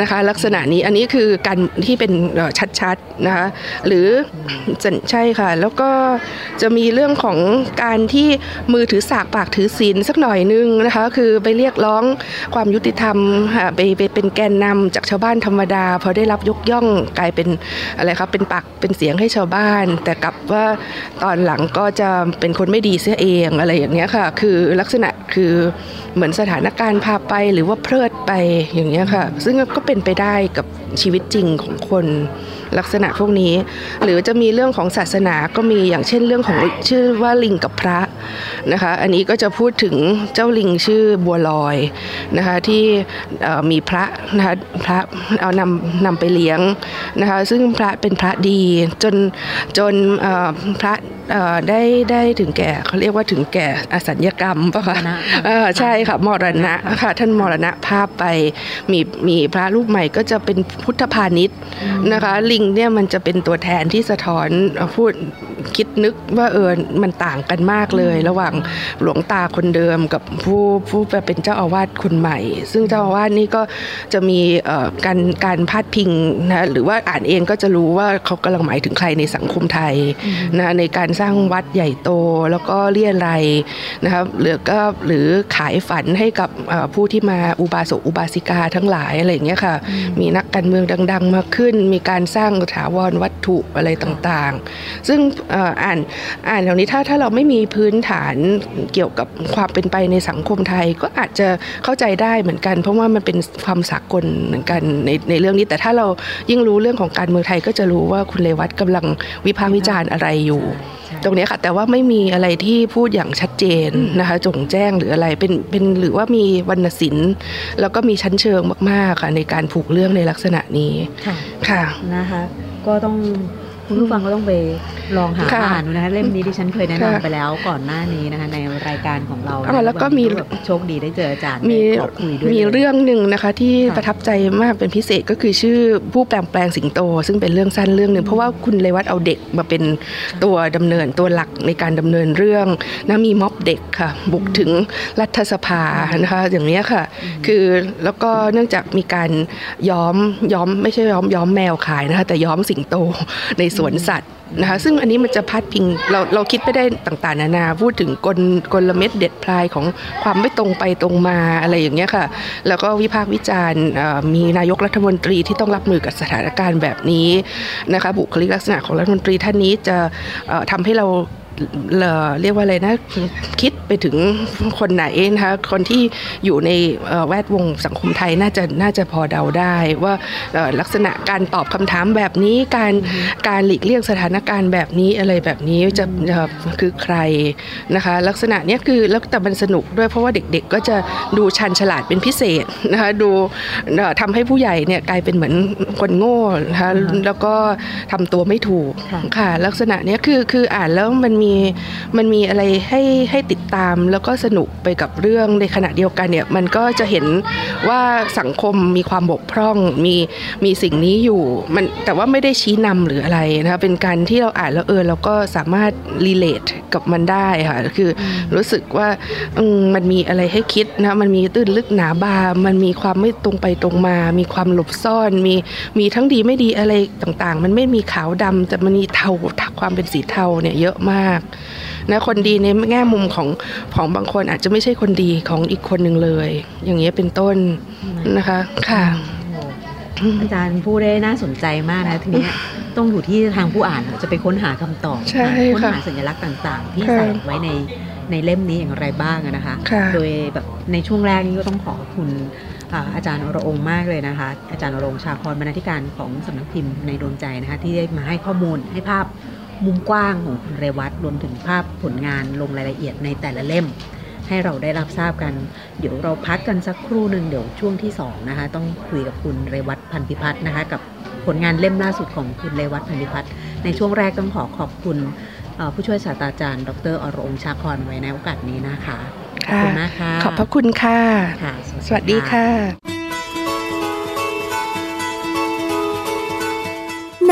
นะคะลักษณะนี้อันนี้คือการที่เป็นเอ่อชัดๆนะคะหรือใช่ค่ะ แล้วก็จะมีเรื่องของการที่มือถือสากปากถือศีลสักหน่อยนึงนะคะคือไปเรียกร้องความยุติธรรมค่ะไปไปเป็นแกนนำจากชาวบ้านธรรมดาพอได้รับยกย่องกลายเป็นอะไรครับเป็นปากเป็นเสียงให้ชาวบ้าน แต่กลับว่าตอนหลังก็จะเป็นคนไม่ดีเสียเองอะไรอย่างเงี้ยค่ะ คือลักษณะคือเหมือนสถานการณ์พาไปหรือว่าเพลิดไปอย่างเงี้ยค่ะซึ่งก็เป็นไปได้กับชีวิตจริงของคนลักษณะพวกนี้ หรือจะมีเรื่องของศาสนาก็มีอย่างเช่นเรื่องของชื่อว่าลิงกับพระนะคะ อันนี้ก็จะพูดถึงเจ้าลิงชื่อบัวลอยนะคะที่เอ่อมีพระนะคะพระเอานำนำไปเลี้ยงนะคะซึ่งพระเป็นพระดีจนจนเอ่อพระเอ่อได้ได้ถึงแก่เขาเรียกว่าถึงแก่อสัญญกรรมปะคะ
มรณะ
เออใช่ค่ะมรณะค่ะท่านมรณะภาพไปมีมีพระรูปใหม่ก็จะเป็นพุทธพาณิชย์นะคะ ลิงเนี่ยมันจะเป็นตัวแทนที่สะท้อนพูดคิด นึกว่าเออมันต่างกันมากเลย ระหว่างหลวงตาคนเดิมกับผู้ผู้เป็นเจ้าอาวาสคนใหม่ ซึ่งเจ้าอาวาสนี่ก็จะมีเอ่อการการพาดพิงนะหรือว่าอ่านเองก็จะรู้ว่าเขากำลังหมายถึงใครในสังคมไทยนะในการสร้างวัดใหญ่โตแล้วก็เรียอะไรยนะครับหรือก็หรือขายฝันให้กับเอ่อผู้ที่มาอุบาสกอุบาสิกาทั้งหลายอะไรอย่างเงี้ยค่ะ มีนักการเมืองดัง ๆ มาขึ้น มีการสร้างถาวรวัตถุอะไรต่างๆ ซึ่งเอ่ออ่านอ่านเหล่านี้ถ้าถ้าเราไม่มีพื้นฐานเกี่ยวกับความเป็นไปในสังคมไทย ก็อาจจะเข้าใจได้เหมือนกัน เพราะว่ามันเป็นความสากลเหมือนกันในในเรื่องนี้ แต่ถ้าเรายิ่งรู้เรื่องของการเมืองไทยก็จะรู้ว่าคุณเลวัตกำลังวิพากษ์วิจารณ์อะไรอยู่ ตรงเนี้ยค่ะ แต่ว่าไม่มีอะไรที่พูดอย่างชัดเจนนะคะจงแจ้งหรืออะไรเป็นเป็นหรือว่ามีวรรณศิลป์ แล้วก็มีชั้นเชิงมากๆค่ะในการผูกเรื่องในลักษณะนี้
ค่ะ
ค่ะ
นะคะก็ต้องพ คุณผู้ฟังก็ต้องไปลองหา
ค่ะ
อ่านดูนะคะเล่มนี้ดิฉันเคยแนะ
ค่ะ
นำไปแล้วก่อนหน้านี้นะคะในรายการของเรา
อ่าแล้วก็มี
บบโชคดีได้เจออาจารย์
มี
ได้ขอคุยด้วย
มี
ลย
เรื่องหนึ่งนะคะที่
ค่ะ
ประทับใจมากเป็นพิเศษก็คือชื่อผู้แปลงแปลงสิงโต ซึ่งเป็นเรื่องสั้นเรื่องหนึ่งเพราะว่าคุณเลวัตเอาเด็กมาเป็นตัวดำเนินตัวหลักในการดำเนินเรื่องนะมีม็อบเด็กค่ะ บุกถึงรัฐสภานะคะอย่างเนี้ยค่ะ คือแล้วก็เนื่องจากมีการย้อมย้อมไม่ใช่ย้อมย้อมแมวขายนะคะแต่ย้อมสิงโตในสวนสัตว์นะคะซึ่งอันนี้มันจะพัดพิงเราเราคิดไปได้ต่างๆ นานาพูดถึงกลกลเม็ดเด็ดพลายของความไม่ตรงไปตรงมาอะไรอย่างเงี้ยค่ะ แล้วก็วิพากษ์วิจารณ์มีนายกรัฐมนตรีที่ต้องรับมือกับสถานการณ์แบบนี้นะคะบุคลิกลักษณะของรัฐมนตรีท่านนี้จะเอ่อทำให้เรา เอ่อเรียกว่าอะไรนะคิดไปถึงคนไหนนะคะคนที่อยู่ในเอ่อแวดวงสังคมไทยน่าจะน่าจะพอเดาได้ว่าเอ่อลักษณะการตอบคำถามแบบนี้การการหลีกเลี่ยงสถานการณ์แบบนี้อะไรแบบนี้จะจะคือใครนะคะลักษณะเนี้ยคือแล้วแต่มันสนุกด้วยเพราะว่าเด็กๆ ก็จะดูชันฉลาดเป็นพิเศษนะคะดูเอ่อทำให้ผู้ใหญ่เนี่ยกลายเป็นเหมือนคนโง่นะคะแล้วก็ทำตัวไม่ถูก
ค่ะ
ค่ะลักษณะเนี้ยคือคืออ่านแล้วมันมีมันมีอะไรให้ให้ติดตามแล้วก็สนุกไปกับเรื่องในขณะเดียวกันเนี่ยมันก็จะเห็นว่าสังคมมีความบกพร่องมีมีสิ่งนี้อยู่มันแต่ว่าไม่ได้ชี้นำหรืออะไรนะคะเป็นการที่เราอ่านแล้วเออเราก็สามารถรีเลทกับมันได้ค่ะคืออรู้สึกว่าอืมมันมีอะไรให้คิดนะมันมีตื้นลึกหนาบางมันมีความไม่ตรงไปตรงมา มีความหลบซ่อน มีมีทั้งดีไม่ดีอะไรต่างๆ มันไม่มีขาวดำแต่มันมีเทาความเป็นสีเทาเนี่ยเยอะมากนะคนดีในแง่มุมของของบางคนอาจจะไม่ใช่คนดีของอีกคนหนึ่งเลย อย่างเงี้ยเป็นต้นนะคะค่ะ
โอ้อาจารย์พูดได้น่าสนใจมากนะทีนี้ต้องอยู่ที่ทางผู้อ่านจะไปค้นหาคำตอบ
ใช่
ค้น
ค่ะ
หาสัญลักษณ์ต่างๆ ที่
ค่ะ
ใส่ไว้ในในเล่มนี้อย่างไรบ้างอะนะคะ
ค่ะ
โดยแบบในช่วงแรกนี้ก็ต้องขอขอบคุณอ่าอาจารย์อรองค์มากเลยนะคะ อาจารย์อรองค์ชาคอนบรรณาธิการของสำนักพิมพ์ในดวงใจนะคะที่ได้มาให้ข้อมูลให้ภาพ มุมกว้างของคุณเรวัตรวมถึงภาพผลงานลงรายละเอียดในแต่ละเล่ม ให้เราได้รับทราบกัน เดี๋ยวเราพักกันสักครู่หนึ่งเดี๋ยวช่วงที่สองนะคะต้องคุยกับคุณเรวัตพันธิพัฒน์นะคะกับผลงานเล่มล่าสุดของคุณเรวัตพันธิพัฒน์ในช่วงแรกต้องขอขอบคุณเอ่อผู้ช่วยศาสตราจารย์ ดรอรองค์ชาคอนไว้ในโอกาสนี้นะคะขอบคุณมากค่ะ
ขอบพระคุณค่ะ
ค่ะ
สวัสดีค่ะ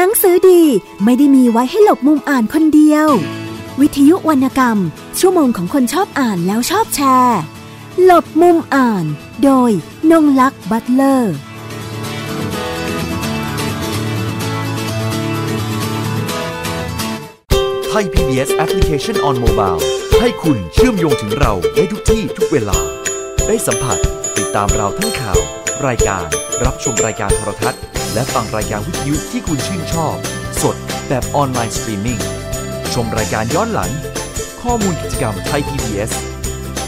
หนังสือดีไม่ได้มีไว้ให้หลบมุมอ่านคนเดียว วิทยุวรรณกรรม ชั่วโมงของคนชอบอ่านแล้วชอบแชร์ หลบมุมอ่าน โดยนงลักษ์บัตเลอร์
ไทย PBS Application on Mobile ให้คุณเชื่อมโยงถึงเราได้ทุกที่ทุกเวลา ได้สัมผัสติดตามเราทั้งข่าว รายการรับชมรายการโทรทัศน์ และฟังรายการวิทยุที่คุณชื่นชอบ สดแบบออนไลน์สตรีมมิ่ง ชมรายการย้อนหลัง ข้อมูลกิจกรรมไทย PBS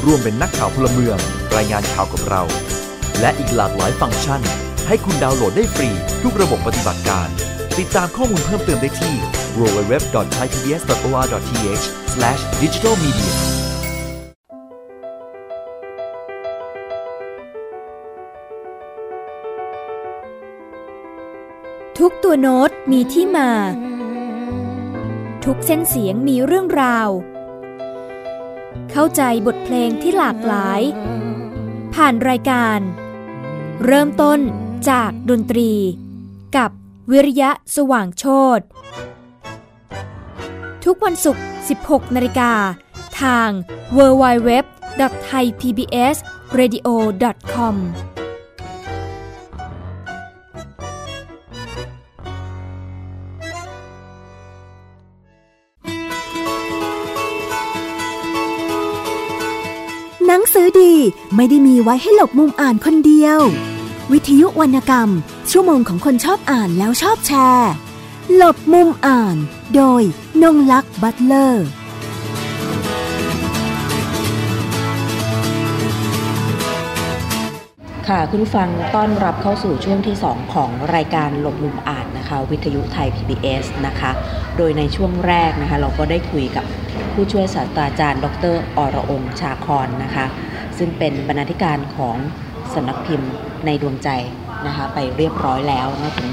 ร่วมเป็นนักข่าวพลเมือง รายงานข่าวกับเรา และอีกหลากหลายฟังก์ชัน ให้คุณดาวน์โหลดได้ฟรี ทุกระบบปฏิบัติการ ติดตามข้อมูลเพิ่มเติมได้ที่ www.thaipbs.or.th/digitalmedia
ทุกตัวโน้ตมีที่มา ทุกเส้นเสียงมีเรื่องราว เข้าใจบทเพลงที่หลากหลาย ผ่านรายการ เริ่มต้นจากดนตรี กับวิริยะสว่างโชตทุกวันศุกร์ 16 นาฬิกา ทาง www.thaipbsradio.com
ดีไม่ได้มีไว้ให้หลบมุมอ่านคนเดียว วิทยุวรรณกรรม ชั่วโมงของคนชอบอ่านแล้วชอบแชร์ หลบมุมอ่าน โดยนงลักษ์บัตเลอร์
ค่ะคุณฟังต้อนรับเข้าสู่ช่วงที่ 2 ของรายการหลบมุมอ่านนะคะ วิทยุไทย PBS นะคะ โดยในช่วงแรกนะคะ เราก็ได้คุยกับผู้ช่วยศาสตราจารย์ ดร อรองชาคอนนะคะ ซึ่งเป็นบรรณาธิการของสำนักพิมพ์ในดวงใจนะคะไปเรียบร้อยแล้วนะถึง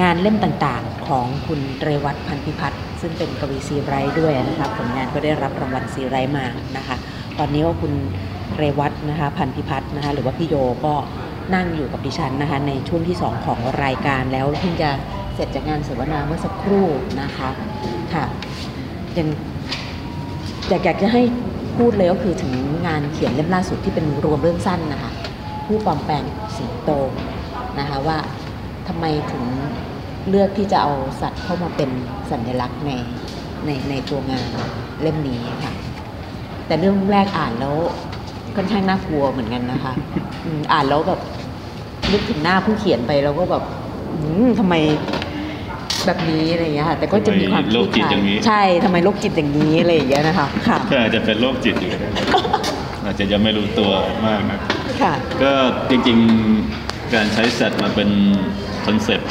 งานเล่มต่างๆของคุณเรวัตพันธิพัฒน์ซึ่งเป็นกวีซีไรด้วยนะคะผลงานก็ได้รับรางวัลซีไรต์มานะคะตอนนี้ก็คุณเรวัตนะคะพันธิพัฒน์นะคะหรือว่าพี่โยก็นั่งอยู่กับดิฉันนะคะในช่วงที่ 2 ของรายการแล้วเพิ่งจะเสร็จจากงานเสวนาเมื่อสักครู่นะคะค่ะยังอยากอยากจะให้ พูดเลยก็คือถึงงานเขียนเล่มล่าสุดที่เป็นรวมเรื่องสั้นนะคะผู้ปลอมแปลงสิงโตนะคะว่าทำไมถึงเลือกที่จะเอาสัตว์เข้ามาเป็นสัญลักษณ์ในในในตัวงานเล่มนี้ค่ะ แต่เรื่องแรกอ่านแล้วค่อนข้างน่ากลัวเหมือนกันนะคะอ่านแล้วแบบนึกถึงหน้าผู้เขียนไปแล้วก็แบบทำไม แบบนี้อะไรอย่างเงี้ยค่ะแต่ก็จะมีความ
ทำไมโรคจิตอย่างนี้
ใช่ทำไมโรคจิตอย่างนี้อะไรอย่างเงี้ยนะคะค่ะ
ก็อาจจะเป็นโรคจิตอยู่ก็ได้อาจจะยังไม่รู้ตัวมากนะ
ค่ะ
ก็จริงๆการใช้สัตว์มาเป็นคอนเซปต์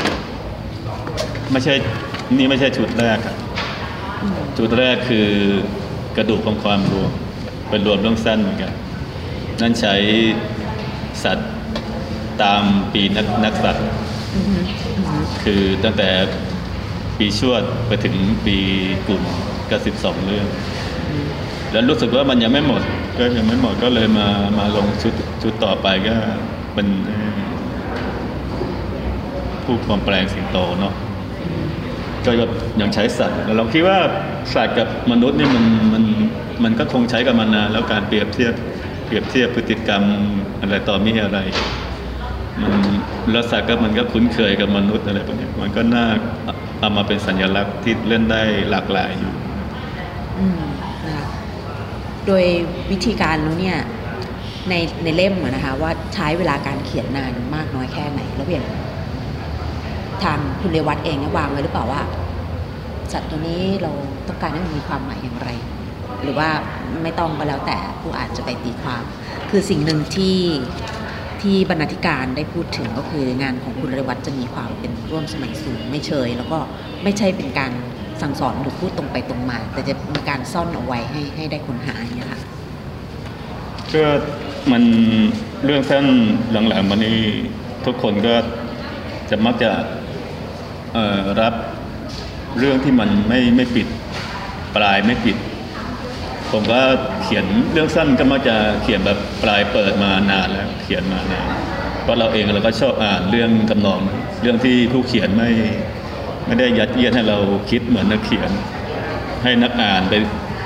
ไม่ใช่นี่ไม่ใช่ชุดแรกครับชุดแรกคือกระดูกของความรวม เป็นรวมเรื่องสั้นเหมือนกันนั่นใช้สัตว์ตามปีนักนักสัตว์ คือตั้งแต่ ปีชวดไปถึงปีกุ่นก็สิบสองเรื่อง แล้วรู้สึกว่ามันยังไม่หมด ก็ยังไม่หมดก็เลยมามาลงชุดชุดต่อไปก็เป็นผู้ปลอมแปลงสิงโตเนาะก็ยังใช้สัตว์เราคิดว่าสัตว์กับมนุษย์นี่มันมันมันก็คงใช้กันมานานแล้วการเปรียบเทียบเปรียบเทียบพฤติกรรมอะไรต่อมีอะไรมันแล้วสัตว์ก็มันก็คุ้นเคยกับมนุษย์อะไรพวกนี้มันก็น่า เอามาเป็นสัญลักษณ์ที่เล่นได้หลากหลายอยู่
นะโดยวิธีการแล้วเนี่ยในในเล่มนะคะว่าใช้เวลาการเขียนนานมากน้อยแค่ไหนแล้วอย่างทางคุณเรวัตเองเนี่ยวางไว้หรือเปล่าว่าสัตว์ตัวนี้เราต้องการให้มันมีความหมายอย่างไร หรือว่าไม่ต้องก็แล้วแต่ผู้อานจะไปตีความ คือสิ่งหนึ่งที่ ที่บรรณาธิการได้พูดถึงก็คืองานของคุณเรวัตจะมีความเป็นร่วมสมัยสูงไม่เชย แล้วก็ไม่ใช่เป็นการสั่งสอนหรือพูดตรงไปตรงมา แต่จะมีการซ่อนเอาไว้ให้ให้ได้ค้นหาอย่างเงี้ยค่ะ
ก็มันเรื่องสั้นหลังๆมานี่ทุกคนก็จะมักจะรับเรื่องที่มันไม่ไม่ปิดปลายไม่ปิด ผมก็เขียนเรื่องสั้นก็มักจะเขียนแบบปลายเปิดมานานแล้วเขียนมานานเพราะเราเองเราก็ชอบอ่านเรื่องทำนอง เรื่องที่ผู้เขียนไม่ไม่ได้ยัดเยียดให้เราคิดเหมือนนักเขียน ให้นักอ่านไป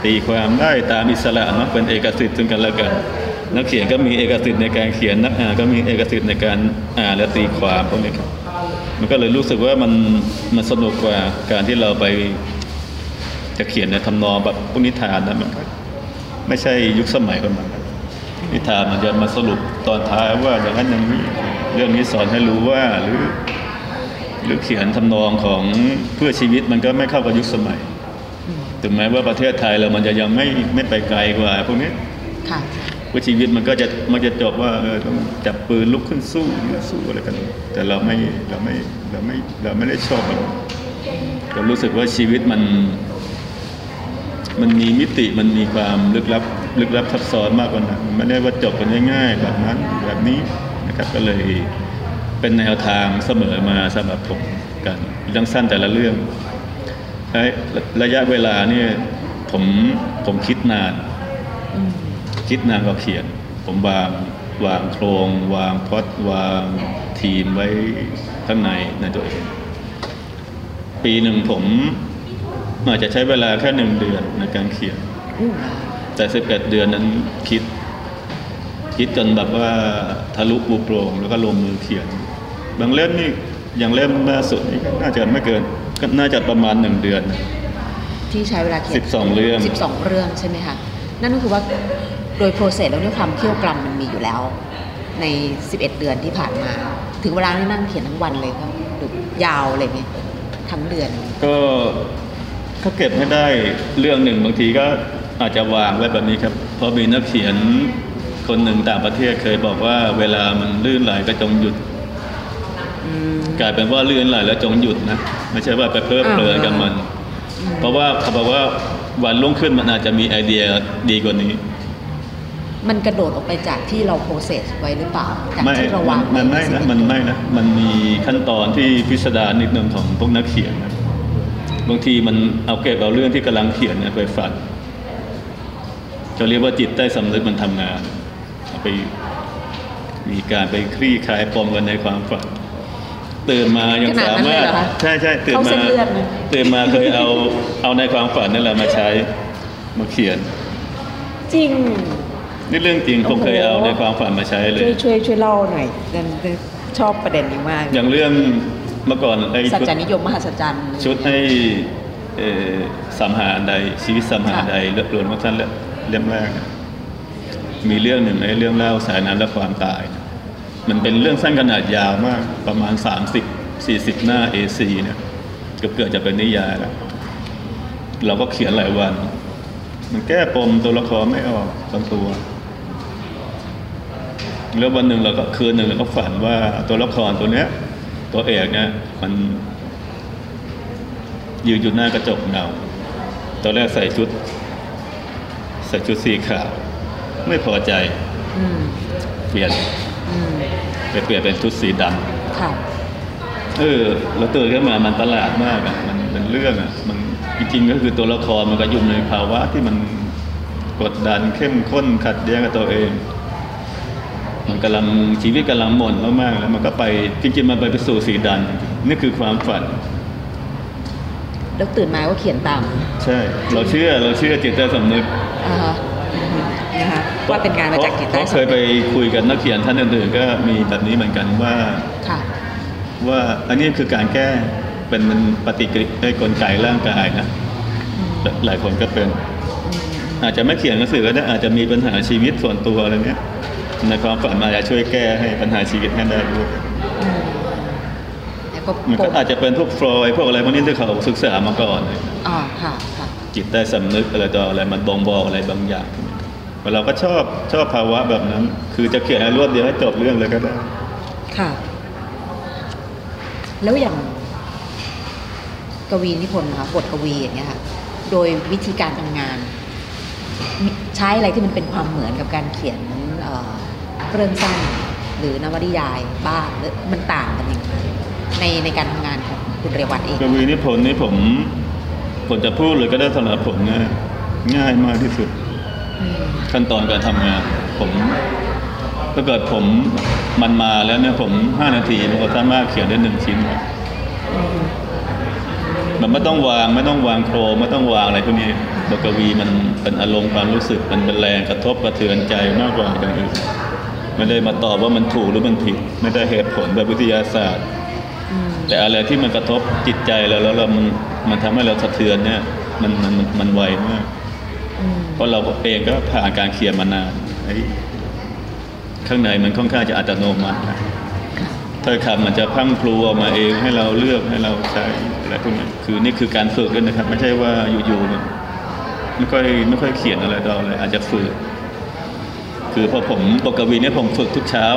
ตีความได้ตามอิสระเนาะเป็นเอกสิทธิ์ซึ่งกันและกัน นักเขียนก็มีเอกสิทธิ์ในการเขียนนักอ่านก็มีเอกสิทธิ์ในการอ่านและตีความพวกนี้ครับมันก็เลยรู้สึกว่ามันมันสนุกกว่าการที่เราไปจะเขียนในทำนองแบบพวกนิทานนะม ไม่ใช่ยุคสมัยของมันนิทานมันจะมาสรุปตอนท้ายว่าอย่างนั้นอย่างนี้เรื่องนี้สอนให้รู้ว่าหรือ หรือเขียนทำนองของเพื่อชีวิตมันก็ไม่เข้ากับยุคสมัย ถึงแม้ว่าประเทศไทยเรามันจะยังไม่ไม่ไปไกลกว่าพวกนี้
ค่ะ
ว่าชีวิตมันก็จะมันจะจบว่าเออต้องจับปืนลุกขึ้นสู้ยืนสู้อะไรกัน แต่เราไม่เราไม่เราไม่เราไม่ได้ชอบมันเรารู้สึกว่าชีวิตมัน มันมีมิติมันมีความลึกลับลึกลับซับซ้อนมากกว่านั้นไม่ได้ว่าจบกันง่าย ๆ แบบนั้นแบบนี้นะครับก็เลยเป็นแนวทางเสมอมาสำหรับผมกันเรื่องสั้นแต่ละเรื่องไอ้ระยะเวลาเนี่ยผมผมคิดนาน คิดนานกว่าเขียน ผมวางวางโครง วางพอดวางทีมไว้ข้างในในตัวเอง ปีหนึ่งผม อาจจะใช้เวลาแค่หนึ่งเดือนในการเขียน แต่สิบเอ็ดเดือนนั้นคิด คิดจนแบบว่าทะลุปูโปรงแล้วก็ลงมือเขียน บางเล่มนี่อย่างเล่มล่าสุดนี่ก็น่าจะไม่เกินก็น่าจะประมาณหนึ่งเดือน
ที่ใช้เวลาเขียน
12เรื่อง
12เรื่องใช่ไหมคะนั่นก็คือว่าโดยโปรเซสแล้วด้วยความเคี่ยวกรำมันมีอยู่แล้ว ใน 11 เดือนที่ผ่านมา ถึงเวลาที่นั่งเขียนทั้งวันเลยครับหรือยาวอะไรเงี้ยทั้งเดือน
ก็ ถ้าเก็บไม่ได้เรื่องหนึ่งบางทีก็อาจจะวางไว้แบบนี้ครับเพราะมีนักเขียนคนหนึ่งต่างประเทศเคยบอกว่าเวลามันลื่นไหลก็จงหยุดกลายเป็นว่าลื่นไหลแล้วจงหยุดนะไม่ใช่ว่าไปเพลิดเพลินกับมัน เพราะว่าเขาบอกว่าวันรุ่งขึ้นมันอาจจะมีไอเดียดีกว่านี้
มันกระโดดออกไปจากที่เราโปรเซสไว้หรือเปล่าจาก
ไม่
ที่เราวาง
มันไม่นะ
11
มันไม่นะมันมีขั้นตอนที่พิสดารนิดนึงของพวกนักเขียนนะ บางทีมันเอาเก็บเอาเรื่องที่กำลังเขียนเนี่ยไปฝันจะเรียกว่าจิตใต้สำนึกมันทำงานเอาไปมีการไปคลี่คลายปมกันในความฝันตื่นมายัง
ขนาด
สา
นั้น
มารถ
เลยเหรอคะ
ใช่ใช่ตื่น
เข้า
มา
เส้นเลือดไหม
ตื่นมาเคยเอาเอาในความฝันนั่นแหละมาใช้มาเขียน
จริง
นี่เรื่องจริงผมเคย
โอ้
เอา
โห
ในความฝันมาใช้เล
ช่วยยช่วยช่วยเล่าหน่อยเดนเดนชอบประเด็นนี้มาก
อย่างเรื่อง เมื่อก่อนไอ้
สัจ
ชุด
จานิยมมหัศจรรย์
ชุดให้เอ่อสามหาอันใดชีวิตสามหาอันใดเลือกล้วนของท่านเล่มแรกนะมีเรื่องหนึ่งในเรื่องเล่าสายน้ำและความตายนะมันเป็นเรื่องสั้นขนาดยาวมากประมาณ 30 40 หน้า A4 เนี่ยเกือบเกือบจะเป็นนิยายแล้วเราก็เขียนหลายวัน มันแก้ปมตัวละครไม่ออกบางตัวแล้ววันหนึ่งเราก็คืนหนึ่งเราก็ฝันว่าตัวละครตัวเนี้ย ตัวเอกเนี่ยมันยืนอยู่หน้ากระจกเงาตอนแรกใส่ชุด ใส่ชุดสีขาว ไม่พอใจ
อืม
เปลี่ยน
อืม
ไปเปลี่ยนเป็นชุดสีดำ
ค่ะ
เออแล้วตื่นขึ้นมามันตลาดมากอะมันเป็นเรื่องอะ มันจริงๆก็คือตัวละครมันก็อยู่ในภาวะที่มันกดดันเข้มข้นขัดแย้งกับตัวเอง มันกำลังชีวิตกำลังหม่นมากๆแล้วมันก็ไปจริงๆมันไปไปสู่สีดำนี่คือความฝัน
แล้วตื่นมาก็เขียนตาม
ใช่ เราเชื่อเราเชื่อจิตใต้สำนึก
อ่าฮะนะคะว่าเป็นการมาจากจิตใต้
เพระเคย
สำ
ไป
นึก
คุยกับนักเขียนท่านอื่นๆก็มีแบบนี้เหมือนกันว่า
ค่ะ
ว่าอันนี้คือการแก้เป็นมันปฏิกิริยากลไกร่างกายนะหลายคนก็เป็น อาจจะไม่เขียนหนังสือก็ได้อาจจะมีปัญหาชีวิตส่วนตัวอะไรเนี้ย ในความฝันมันอาจจะช่วยแก้ให้ปัญหาชีวิตให้ได้ด้วย
แล้วก็
มัน
ป
ก็
ม
อาจจะเป็นพวกฟลอยด์พวกอะไรพวกนี้ที่เขาศึกษามาก่อน
อ่าค่ะค่ะ
จิตใต้สำนึกอะไรต่ออะไรมันบ่งบอกอะไรบางอย่างเราก็ชอบชอบภาวะแบบนั้น คือจะเขียนให้รวดเดียวให้จบเรื่องเลยก็ได้
ค่ะ แล้วอย่างกวีนิพนธ์นะคะบทกวีอย่างเงี้ยค่ะ โดยวิธีการทำงานมีใช้อะไรที่มันเป็นความเหมือนกับการเขียน เรื่องสั้นหรือนวนิยายบ้างมันต่างกันยังไงในในการทำงานของคุณเรวัตเอง
กวีนิพนธ์นี่ผมผมจะพูดเลยก็ได้สำหรับผมง่ายง่ายมากที่สุด ขั้นตอนการทำงาน ผมถ้าเกิดผมมันมาแล้วเนี่ยผมห้านาทีผมก็สามารถเขียนได้หนึ่งชิ้นครับมันไม่ต้องวางไม่ต้องวางโครงไม่ต้องวางอะไรพวกนี้บทกวีมันเป็นอารมณ์ความรู้สึกมันเป็นแรงกระทบกระเทือนใจมากกว่าอย่างอื่น ไม่ได้มาตอบว่ามันถูกหรือมันผิด ไม่ได้เหตุผลแบบวิทยาศาสตร์
อืม
แต่อะไรที่มันกระทบจิตใจเราแล้วเรามันมันทำให้เราสะเทือนเนี่ยมันมันมันมันไวมาก
อืม
เพราะเราเองก็ผ่านการเคลียร์มานานไอ้ข้างในมันค่อนข้างจะอัตโนมัตินะถ้อยคำมันจะพรังพลูออกมาเองให้เราเลือกให้เราใช้อะไรพวกนี้คือนี่คือการฝึกด้วยนะครับ ไม่ใช่ว่าอยู่ๆเนี่ยไม่ค่อยไม่ค่อยเขียนอะไรต่ออะไรอาจจะฝึก คือพอผมปกวีเนี่ยผมฝึกทุกเช้า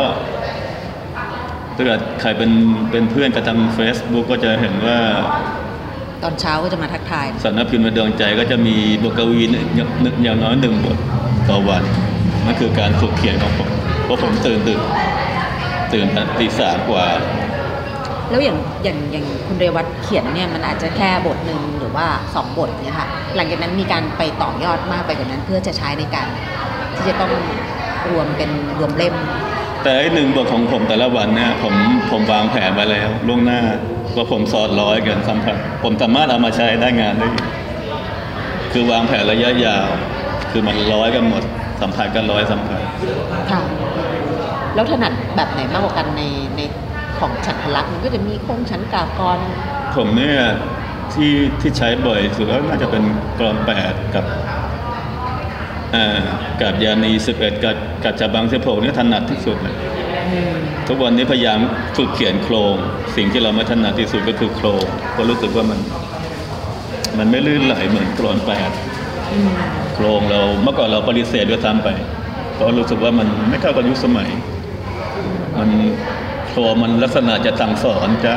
ถ้าเกิดใครเป็นเป็นเพื่อนกันทางเฟซบุ๊กก็จะเห็นว่า
ตอนเช้าก็จะมาทักทาย
สำนักพิมพ์มาดวงใจก็จะมีบกวีนึกนึกอย่างน้อยหนึ่งบทต่อวันนั่นคือการฝึกเขียนของผมเพราะผมตื่นตื่นตื่นตีสามกว่า
แล้วอย่างอย่างอย่างคุณเรวัตเขียนเนี่ยมันอาจจะแค่บทหนึ่งหรือว่าสองบทเนี่ยค่ะหลังจากนั้นมีการไปต่อยอดมากไปกว่านั้นเพื่อจะใช้ในการที่จะต้อง รวมเป็นรวมเล่ม
แต่ไอ้หนึ่งบทของผมแต่ละวันเนี่ยผมผมวางแผนไว้แล้วล่วงหน้าว่าผมสอดร้อยกันสัมผัสผมสามารถเอามาใช้ได้งานได้คือวางแผนระยะยาว คือมันร้อยกันหมด สัมผัสกันร้อยสัมผัส
ค่ะแล้วถนัดแบบไหนมากกว่ากันในในของฉันทลักษณ์มันก็จะมีโครงฉันกาบกร
ผมเนี่ยที่ที่ใช้บ่อยสุดแล้วน่าจะเป็นกรอนแปดกับอ่า กับยานีสิบเอ็ดกับกับจับังสิบหกเนี่ยถนัดที่สุดเลยทุกวันนี้พยายามฝึกเขียนโครง สิ่งที่เราไม่ถนัดที่สุดก็คือโครงเพราะรู้สึกว่ามัน มันไม่ลื่นไหลเหมือนกรอนแปดโครงเราเมื่อก่อนเราปฏิเสธด้วยซ้ำไป เพราะรู้สึกว่ามันไม่เข้ากับยุคสมัย มันโครงมันลักษณะจะสั่งสอนจะ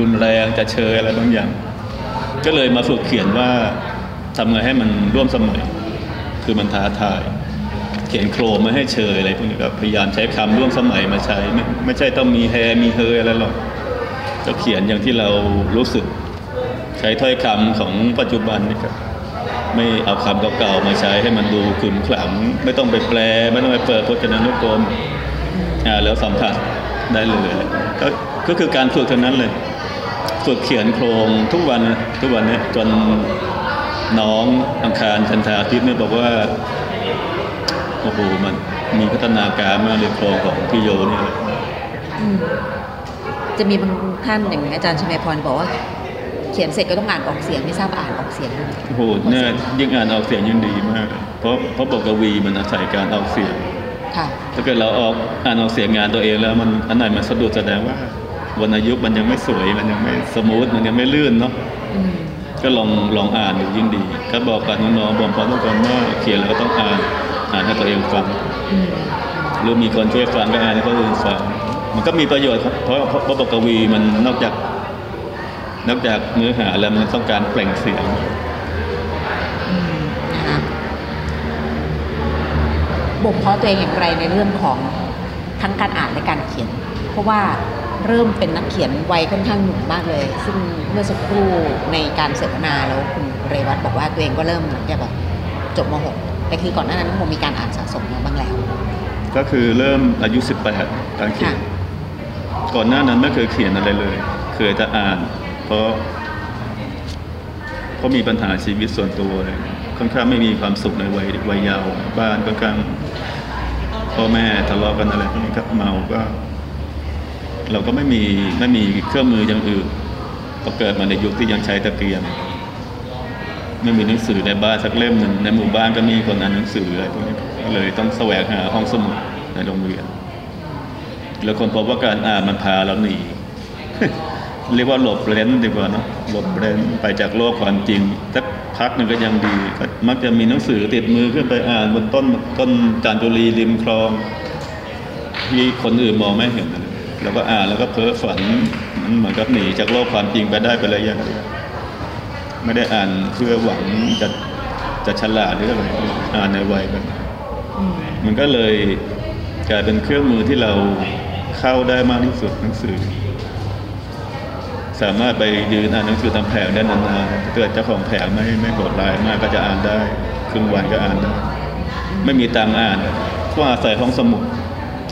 รุนแรงจะเชยอะไรบางอย่าง ก็เลยมาฝึกเขียนว่าทำไงให้มันร่วมสมัย คือมันท้าทาย เขียนโครงไม่ให้เชยอะไรพวกนี้ก็พยายามใช้คำร่วมสมัยมาใช้ไม่ไม่ใช่ต้องมีแฮมีเฮอะไรหรอกก็เขียนอย่างที่เรารู้สึก ใช้ถ้อยคำของปัจจุบันนี่ครับไม่เอาคำเก่าๆมาใช้ให้มันดูขึมขลัง ไม่ต้องไปแปล ไม่ต้องไปเปิดพจนานุกรมอ่าแล้วสัมผัสได้เลยก็ก็คือการฝึกเท่านั้นเลย ฝึกเขียนโครงทุกวันทุกวันนี้จน น้องอังคารชันทาทิพย์เนี่ยบอกว่าโอ้โหมันมีพัฒนาการมากเลยโครงของพี่โยเนี่ย
จะมีบางท่านอย่างอาจารย์ชมพรบอกว่า เขียนเสร็จก็ต้องอ่านออกเสียงไม่ทราบอ่านออกเสียงหรือเปล่า
โอ้โหเนี่ยยิ่งอ่านออกเสียงยิ่งดีมาก เพราะเพราะบทกวีมันอาศัยการออกเสียง
ค่ะ
ถ้าเกิดเราออกอ่านออกเสียงงานตัวเองแล้วมันอันไหนมันสะดุดแสดงว่าวรรณยุกต์มันยังไม่สวยมันยังไม่สมูทมันยังไม่ลื่นเนาะ
อืม
ก็ลองลองอ่านดูยิ่งดีก็บอกกับน้องๆบอกพร้อมทุกคนว่าเขียนแล้วก็ต้องอ่านอ่านให้ตัวเองฟัง
อืม
หรือมีคนช่วยฟังก็อ่านให้คนอื่นฟังมันก็มีประโยชน์ครับเพราะเพราะบทกวีมันนอกจากนอกจากเนื้อหาแล้วมันต้องการเปล่งเสียง
บ่มเพาะตัวเองอย่างไรในเรื่องของทั้งการอ่านและการเขียน เพราะว่า เริ่มเป็นนักเขียนวัยค่อนข้างหนุ่มมากเลย ซึ่งเมื่อสักครู่ในการเสวนาแล้วคุณเรวัตบอกว่าตัวเองก็เริ่มหลังจากแบบจบม .6 แต่คือก่อนหน้านั้นคงมีการอ่านสะสมมาบ้างแล้ว
ก็คือเริ่มอายุ 18การเขียน
ค่ะ
ก่อนหน้านั้นไม่เคยเขียนอะไรเลย เคยแต่อ่าน เพราะเพราะมีปัญหาชีวิตส่วนตัวเลยค่อนข้างไม่มีความสุขในวัยวัยเยาว์บ้านค่อนข้างพ่อแม่ทะเลาะกันอะไรพวกนี้ครับเมาก็ เราก็ไม่มีไม่มีเครื่องมืออย่างอื่นพอเกิดมาในยุคที่ยังใช้ตะเกียง ไม่มีหนังสือในบ้านสักเล่มหนึ่งในหมู่บ้านก็มีคนอ่านหนังสืออะไรพวกนี้ก็เลยต้องแสวงหาห้องสมุดในโรงเรียน แล้วคนพบว่าการอ่านมันพาเราหนีเรียกว่าหลบเร้นดีกว่านะหลบเร้นไปจากโลกความจริงสักพักหนึ่งก็ยังดีก็มักจะมีหนังสือติดมือขึ้นไปอ่านบนต้นต้นจานจุรีริมคลอง ที่คนอื่นมองไม่เห็น แล้วก็อ่านแล้วก็เพ้อฝันมันเหมือนกับหนีจากโลกความจริงไปได้ไประยะหนึ่งไม่ได้อ่านเพื่อหวังจะจะฉลาดหรืออะไรอ่านในวัยแบบนั้น
อืม
มันก็เลยกลายเป็นเครื่องมือที่เราเข้าได้มากที่สุดหนังสือ สามารถไปยืนอ่านหนังสือตามแผงได้นานๆถ้าเกิดเจ้าของแผงไม่ไม่โหดร้ายมากก็จะอ่านได้ครึ่งวันก็อ่านได้ ไม่มีตังค์อ่านก็อาศัยห้องสมุด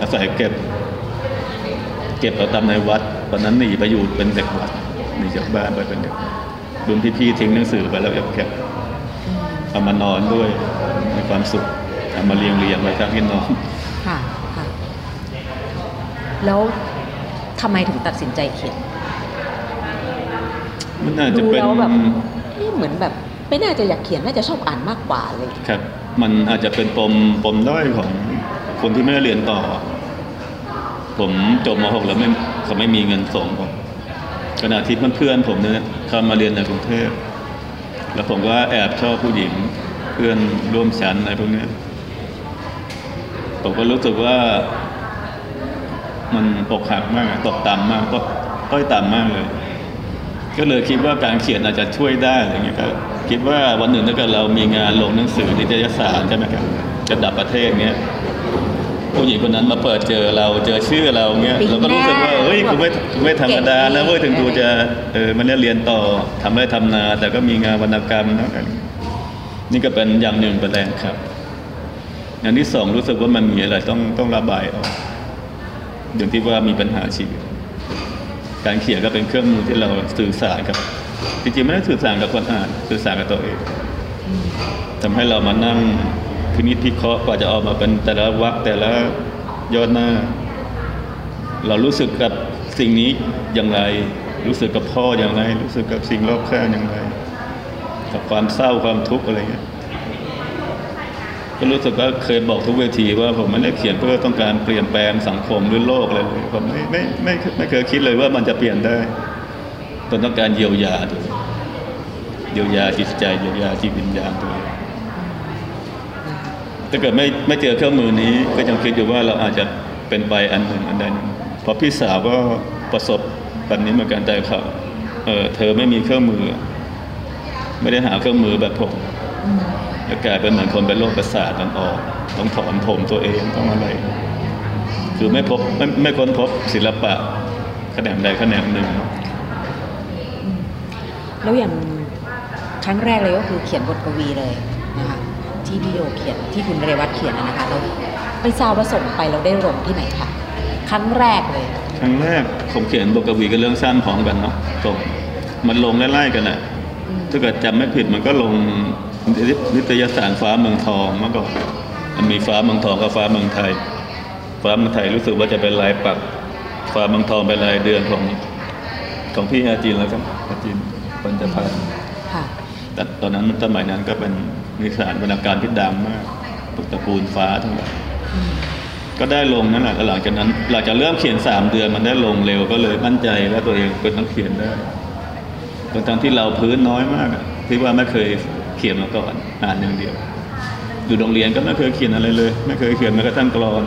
อาศัยเก็บ เก็บเอาตามในวัดตอนนั้นหนีไปอยู่เป็นเด็กวัดหนีจากบ้านไปเป็นเด็กรุ่นพี่ๆทิ้งหนังสือไปแล้วเก็บเอามานอนด้วยมีความสุขเอามาเรียงเรียงๆไว้ข้างที่นอน
ค่ะค่ะ แล้วทำไมถึงตัดสินใจเขียน
มันน่าจะ
ดู
เป็น
แล้วแบบเอ๊ะเหมือนแบบ ไม่น่าจะอยากเขียนน่าจะชอบอ่านมากกว่าเลย
ครับ มันอาจจะเป็นปมปมด้อยของคนที่ไม่ได้เรียนต่อ ผมจบม .6 แล้วไม่เขาไม่มีเงินส่งผมขณะที่เพื่อนๆผมเนี่ยเขามาเรียนในกรุงเทพแล้วผมก็แอบชอบผู้หญิงเพื่อนร่วมชั้นอะไรพวกนี้ผมก็รู้สึกว่า มันอกหักมากตกต่ำมากก็ต้อยต่ำมากเลย ก็เลยคิดว่าการเขียนอาจจะช่วยได้อะไรเงี้ยก็คิดว่าวันหนึ่งถ้าเกิดเรามีงานลงหนังสือนิตยสารใช่ไหมครับระดับประเทศเนี้ย ผู้หญิงคนนั้นมาเปิดเจอเราเจอชื่อเราเงี้ย
ปิ๊ง
เราก็รู้สึกว่า
แน่
เฮ้ยกูไม่กูไม่ธรรมดานะเว้ย
เก่
ถึ
ง
ง
ดี
กูจะเออมันได้เรียนต่อทำได้ทำนา แต่ก็มีงานวรรณกรรมนะนี่ก็เป็นอย่างหนึ่งเป็นแรงครับ อย่างที่สองรู้สึกว่ามันมีอะไรต้องต้องระบายออกอย่างที่ว่ามีปัญหาชีวิต การเขียนก็เป็นเครื่องมือที่เราสื่อสารกับจริงๆไม่ได้สื่อสารกับคนอ่านสื่อสารกับตัวเองทำให้เรามานั่ง พินิจพิเคราะห์กว่าจะออกมาเป็นแต่ละวรรคแต่ละยอดหน้า เรารู้สึกกับสิ่งนี้อย่างไร รู้สึกกับพ่ออย่างไร รู้สึกกับสิ่งรอบข้างอย่างไร กับความเศร้าความทุกข์อะไรเงี้ยก็รู้สึกว่าเคยบอกทุกเวทีว่าผมไม่ได้เขียนเพื่อต้องการเปลี่ยนแปลงสังคมหรือโลกอะไรเลยผมไม่ไม่ไม่ไม่ไม่เคยคิดเลยว่ามันจะเปลี่ยนได้ผมต้องการเยียวยาตัวเอเยียวยาจิตใจเยียวยาจิตวิญญาณตัว ถ้าเกิดไม่ไม่เจอเครื่องมือนี้ ก็ยังคิดอยู่ว่าเราอาจจะเป็นไปอันหนึ่งอันใดหนึ่งเพราะพี่สาวก็ประสบแบบนี้เหมือนกันแต่เขาเออเธอไม่มีเครื่องมือ ไม่ได้หาเครื่องมือแบบผมจะกลายเป็นเหมือนคนเป็นโรคประสาทมันออก ต้องถอนผมตัวเองต้องอะไร คือไม่พบไม่ไม่ค้นพบศิลปะแขนงใดแขนงหนึ่ง
แล้วอย่างครั้งแรกเลยก็คือเขียนบทกวีเลยนะคะ ที่พี่โยเขียนที่คุณเรวัตเขียนนะนะคะแล้วไม่ทราบว่าส่งไปเราได้ลงที่ไหนคะครั้งแรกเลย
ครั้งแรกผมเขียนบทกวีกับเรื่องสั้นพร้อมกันเนาะส่งมันลงไล่ๆกันแหละถ้าเกิดจำไม่ผิดมันก็ลงนิตยสารฟ้าเมืองทองเมื่อก่อนมันมีฟ้าเมืองทองกับฟ้าเมืองไทย ฟ้าเมืองไทยรู้สึกว่าจะเป็นลายปัก ฟ้าเมืองทองเป็นลายเดือนของของพี่อาจินแล้วครับอาจินปัญจพันธ์
ค่ะ
แต่ตอนนั้นสมัยนั้นก็เป็น นิสานวรรณการที่ดังมากตุกตระกูลฟ้าทั้งหมดก็ได้ลงนั่นแหละแล้วหลังจากนั้นหลังจากเริ่มเขียนสามเดือนมันได้ลงเร็วก็เลยมั่นใจว่าตัวเองเป็นนักเขียนได้ทั้งที่เราพื้นน้อยมากที่ว่าไม่เคยเขียนมาก่อนอ่านอย่างเดียว อยู่โรงเรียนก็ไม่เคยเขียนอะไรเลย ไม่เคยเขียนแม้กระทั่งกรอน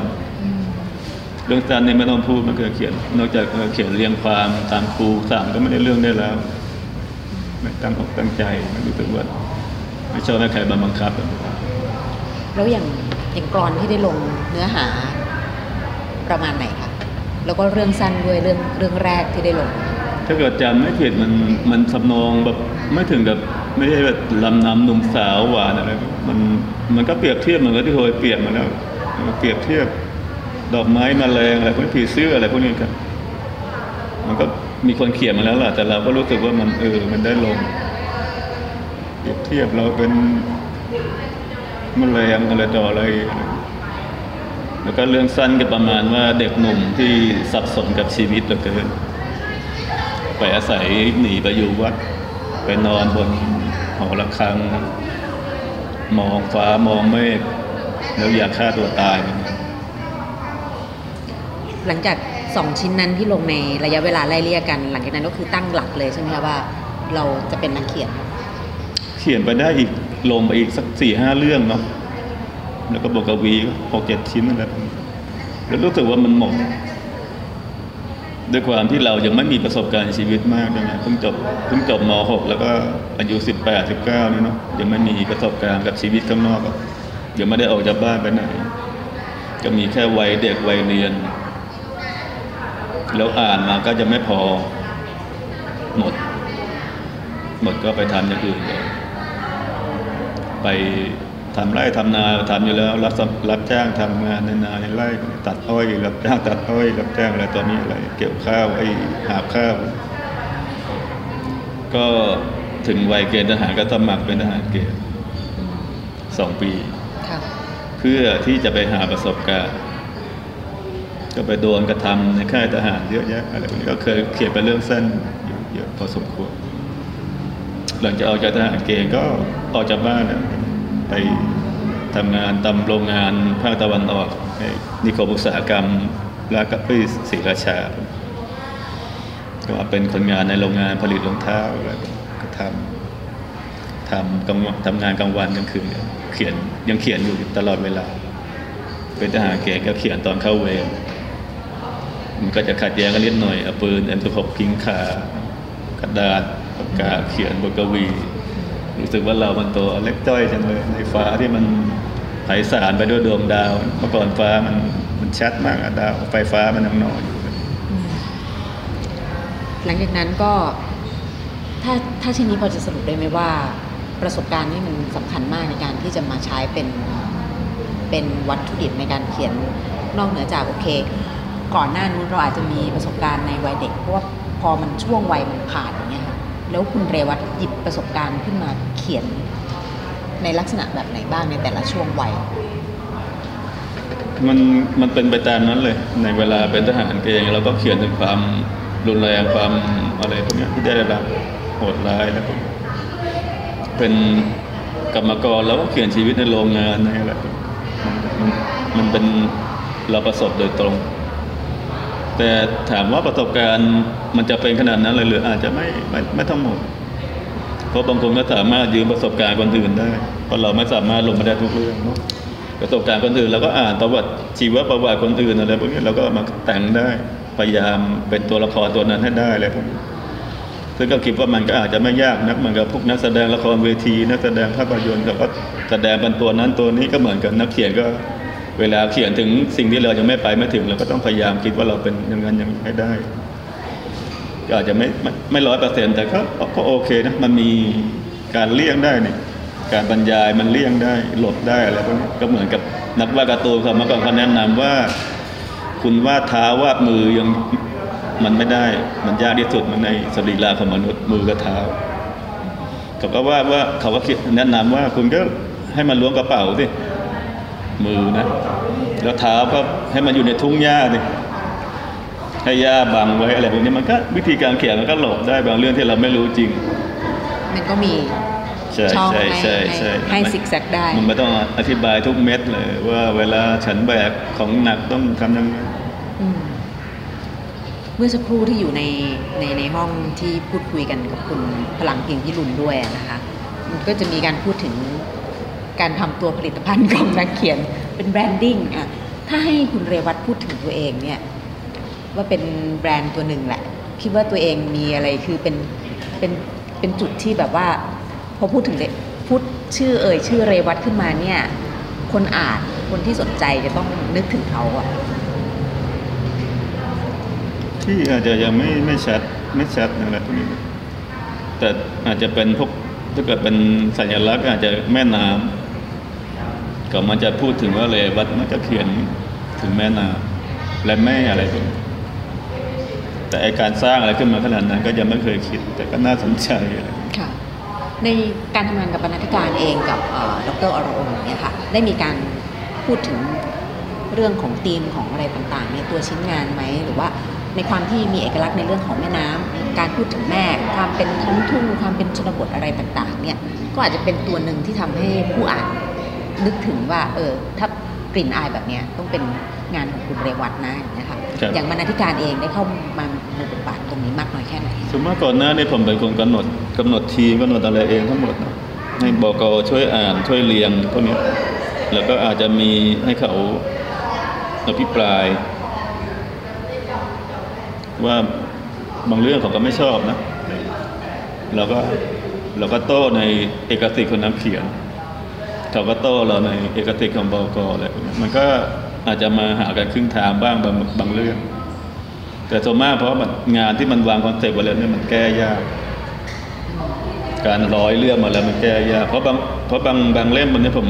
เรื่องสั้นเนี่ยไม่ต้องพูดไม่เคยเขียน นอกจากเออเขียนเรียงความตามครูสามก็ไม่ได้เรื่องได้แล้ว ไม่ตั้งอกตั้งใจไม่รู้สึกว่า ไม่ชอบให้ใครมาบังคับ
แล้วอย่างอย่างกรอนที่ได้ลงเนื้อหาประมาณไหนคะแล้วก็เรื่องสั้นด้วยเรื่องเรื่องแรกที่ได้ลง
ถ้าเกิดจำไม่ผิดมันมันทำนองแบบไม่ถึงกับไม่ได้แบบลำนำหนุ่มสาวหวานอะไรมันมันก็เปรียบเทียบเหมือนกับที่เคยเปรียบมาแล้วเปรียบเทียบดอกไม้มาแรงอะไรพวกนี้ผีเสื้ออะไรพวกนี้ครับมันก็มีคนเขียนมาแล้วล่ะแต่เราก็รู้สึกว่ามันเออมันได้ลง เปรียบเทียบเราเป็นมแมลงอะไรต่ออะไร แล้วก็เรื่องสั้นก็ประมาณว่าเด็กหนุ่มที่สับสนกับชีวิตเหลือเกิน ไปอาศัยหนีไปอยู่วัด ไปนอนบนหอระฆัง มองฟ้ามองเมฆแล้วอยากฆ่าตัวตาย
หลังจากสองชิ้นนั้นที่ลงในระยะเวลาไล่เลี่ยกัน หลังจากนั้นก็คือตั้งหลักเลยใช่ไหมคะว่าเราจะเป็นนักเขียน
เขียนไปได้อีกลงไปอีกสักสี่ห้าเรื่องเนาะแล้วก็บทกวีหกเจ็ดชิ้นนั่นแหละแล้วรู้สึกว่ามันหมดด้วยความที่เรายังไม่มีประสบการณ์ชีวิตมากด้วยไงเพิ่งจบเพิ่งจบม .6 แล้วก็อายุสิบแปดสิบเก้านี่เนาะยังไม่มีประสบการณ์กับชีวิตข้างนอกอะยังไม่ได้ออกจากบ้านไปไหนก็มีแค่วัยเด็กวัยเรียน แล้วอ่านมาก็จะไม่พอหมด หมดก็ไปทำอย่างอื่นเลย ไปทำไร่ทำนาทำอยู่แล้วรับรับจ้างทำงานในนาในไร่ตัดอ้อยรับจ้างตัดอ้อยรับจ้างอะไรตอนนี้อะไรเกี่ยวข้าวไอ้หาบข้าว ก็ถึงวัยเกณฑ์ทหารก็สมัครเป็นทหารเกณฑ์สองปีเพื่อที่จะไปหาประสบการณ์ก็ไปโดนกระทำในค่ายทหารเยอะแยะอะไรพวกนี้ก็เคยเขียนเป็นเรื่องสั้นเยอะพอสมควร หลังจากออกจากทหารเกณฑ์ก็ ออกจากบ้านไปทำงานตามโรงงานภาคตะวันออกในนิคมอุตสาหกรรมและก็ไปศรีราชา ก็เป็นคนงานในโรงงานผลิตรองเท้าอะไรก็ทำทำกลางวันทำงานกลางวันกลางคืนเขียนยังเขียนอยู่ตลอดเวลา เป็นทหารเกณฑ์ก็เขียนตอนเข้าเวรมันก็จะขัดแย้งกันนิดหน่อยเอาปืนเอ็มสิบหกพิงขากระดาษปากกาเขียนบทกวี รู้สึกว่าเรามันตัวเล็กจ้อยจังเลยในฟ้าที่มันไผสารไปด้วยดวงดาวเมื่อก่อนฟ้ามันมันชัดมากอะดาวไฟฟ้ามันยังน้อยอยู่
หลังจากนั้นก็ถ้าถ้าชิ้นนี้พอจะสรุปได้ไหมว่า ประสบการณ์นี่มันสำคัญมากในการที่จะมาใช้เป็นเป็นวัตถุดิบในการเขียนนอกเหนือจากโอเค ก่อนหน้านู้นเราอาจจะมีประสบการณ์ในวัยเด็กเพราะว่าพอมันช่วงวัยมันผ่านอย่างเงี้ยค่ะ แล้วคุณเรวัตหยิบประสบการณ์ขึ้นมาเขียนในลักษณะแบบไหนบ้างในแต่ละช่วงวัย
มันมันเป็นไปตามนั้นเลย ในเวลาเป็นทหารเกณฑ์เราก็เขียนถึงความรุนแรงความอะไรพวกนี้ที่ได้รับโหดร้ายแล้วก็เป็นกรรมกรแล้วก็เขียนชีวิตในโรงงานในอะไรมันมันเป็นเราประสบโดยตรง แต่ถามว่าประสบการณ์มันจะเป็นขนาดนั้นเลยหรืออาจจะไม่ไม่ไม่ทั้งหมด เพราะบางคนก็สามารถยืมประสบการณ์คนอื่นได้เพราะเราไม่สามารถลงมาได้ทุกเรื่องเนอะประสบการณ์คนอื่นเราก็อ่านประวัติชีวประวัติคนอื่นอะไรพวกนี้เราก็มาแต่งได้พยายามเป็นตัวละครตัวนั้นให้ได้อะไรพวกนี้ซึ่งก็คิดว่ามันก็อาจจะไม่ยากนักเหมือนกับพวกนักแสดงละครเวที นักแสดงภาพยนตร์เราก็แสดงเป็นตัวนั้นตัวนี้ก็เหมือนกันนักเขียนก็ เวลาเขียนถึงสิ่งที่เรายังไม่ไปไม่ถึงเราก็ต้องพยายามคิดว่าเราเป็นอย่างนั้นอย่างนี้ให้ได้ ก็อาจจะไม่ไม่ร้อยเปอร์เซ็นต์แต่ก็ก็โอเคนะมันมีการเลี่ยงได้เนี่ยการบรรยายมันเลี่ยงได้หลบได้อะไรพวกนี้ก็เหมือนกับนักวาดการ์ตูนเขามื่อก่อนเขาแนะนำว่า คุณวาดเท้าวาดมือยังมันไม่ได้มันยากที่สุดมันในสรีระของมนุษย์มือกับเท้าเขาก็ว่าว่าเขาก็คิดแนะนำว่าคุณก็ให้มันล้วงกระเป๋าสิ มือนะ แล้วเท้าก็ให้มันอยู่ในทุ่งหญ้าสิให้หญ้าบังไว้อะไรพวกนี้มันก็วิธีการเขียนมันก็หลบได้บางเรื่องที่เราไม่รู้จริง
มันก็มี
ใช่
ช่อง
ใช่
ให้
ใช่ใช่
ให้ซิกแซกได้
มันไม่ต้องอธิบายทุกเม็ดเลย ว่าเวลาฉันแบกของหนักต้องทำยังไง
อืมเมื่อสักครู่ที่อยู่ในในในห้องที่พูดคุยกันกับคุณพลังเพียงพิรุณด้วยอะนะคะ มันก็จะมีการพูดถึง การทำตัวผลิตภัณฑ์ของนักเขียนเป็นแบรนดิ้งอะถ้าให้คุณเรวัตพูดถึงตัวเองเนี่ยว่าเป็นแบรนด์ตัวหนึ่งแหละคิดว่าตัวเองมีอะไรคือเป็นเป็นเป็นจุดที่แบบว่า พอพูดถึงเรพูดชื่อเอ่ยชื่อเรวัตขึ้นมาเนี่ย คนอ่านคนที่สนใจจะต้องนึกถึงเขาอะ
ที่อาจจะยังไม่ไม่ชัดไม่ชัดอะไรพวกนี้แต่อาจจะเป็นพวกถ้าเกิดเป็นสัญลักษณ์อาจจะแม่น้ำ ก็มันจะพูดถึงว่าเลยวัดมันก็เขียนถึงแม่น้ำและแม่อะไรพวกแต่ไอการสร้างอะไรขึ้นมาขนาดนั้น ก็ยังไม่เคยคิด แต่ก็น่าสนใจ
ค่ะในการทำงานกับบรรณาธิการเองกับดรอรองเนี่ยค่ะได้มีการพูดถึงเรื่องของธีมของอะไรต่างๆในตัวชิ้นงานไหมหรือว่าในความที่มีเอกลักษณ์ในเรื่องของแม่น้ำการพูดถึงแม่ ความเป็นท้องทุ่งความเป็นชนบทอะไรต่างๆเนี่ยก็อาจจะเป็นตัวหนึ่งที่ทำให้ผู้อ่าน นึกถึงว่าเออถ้ากลิ่นอายแบบเนี้ยต้องเป็นงานของคุณเรวัตนะอย่างเงี้ยค่ะ
ครับ
อย่างบรรณาธิการเองได้เข้ามามีบทบาทตรงนี้มากน้อยแค่ไหน
ส่วนมากก่อนหน้านี้ผมเป็นคนกำหนดกำหนดทีมกำหนดอะไรเองทั้งหมดนะให้บกช่วยอ่านช่วยเรียงพวกนี้แล้วก็อาจจะมีให้เขาอภิปราย ว่าบางเรื่องเขาก็ไม่ชอบนะเราก็เราก็โต้ในเอกสิทธิ์คนนักเขียน เขาก็โต้เราในเอกสิทธิ์ของบกอะไรมันก็อาจจะมาหากันครึ่งทางบ้างบางบางเรื่อง แต่ส่วนมากเพราะงานที่มันวางคอนเซ็ปต์ไว้แล้วเนี่ยมันแก้ยาก การร้อยเรื่องมาแล้วมันแก้ยาก เพราะบางเพราะบางบางเล่มมันเนี่ยผม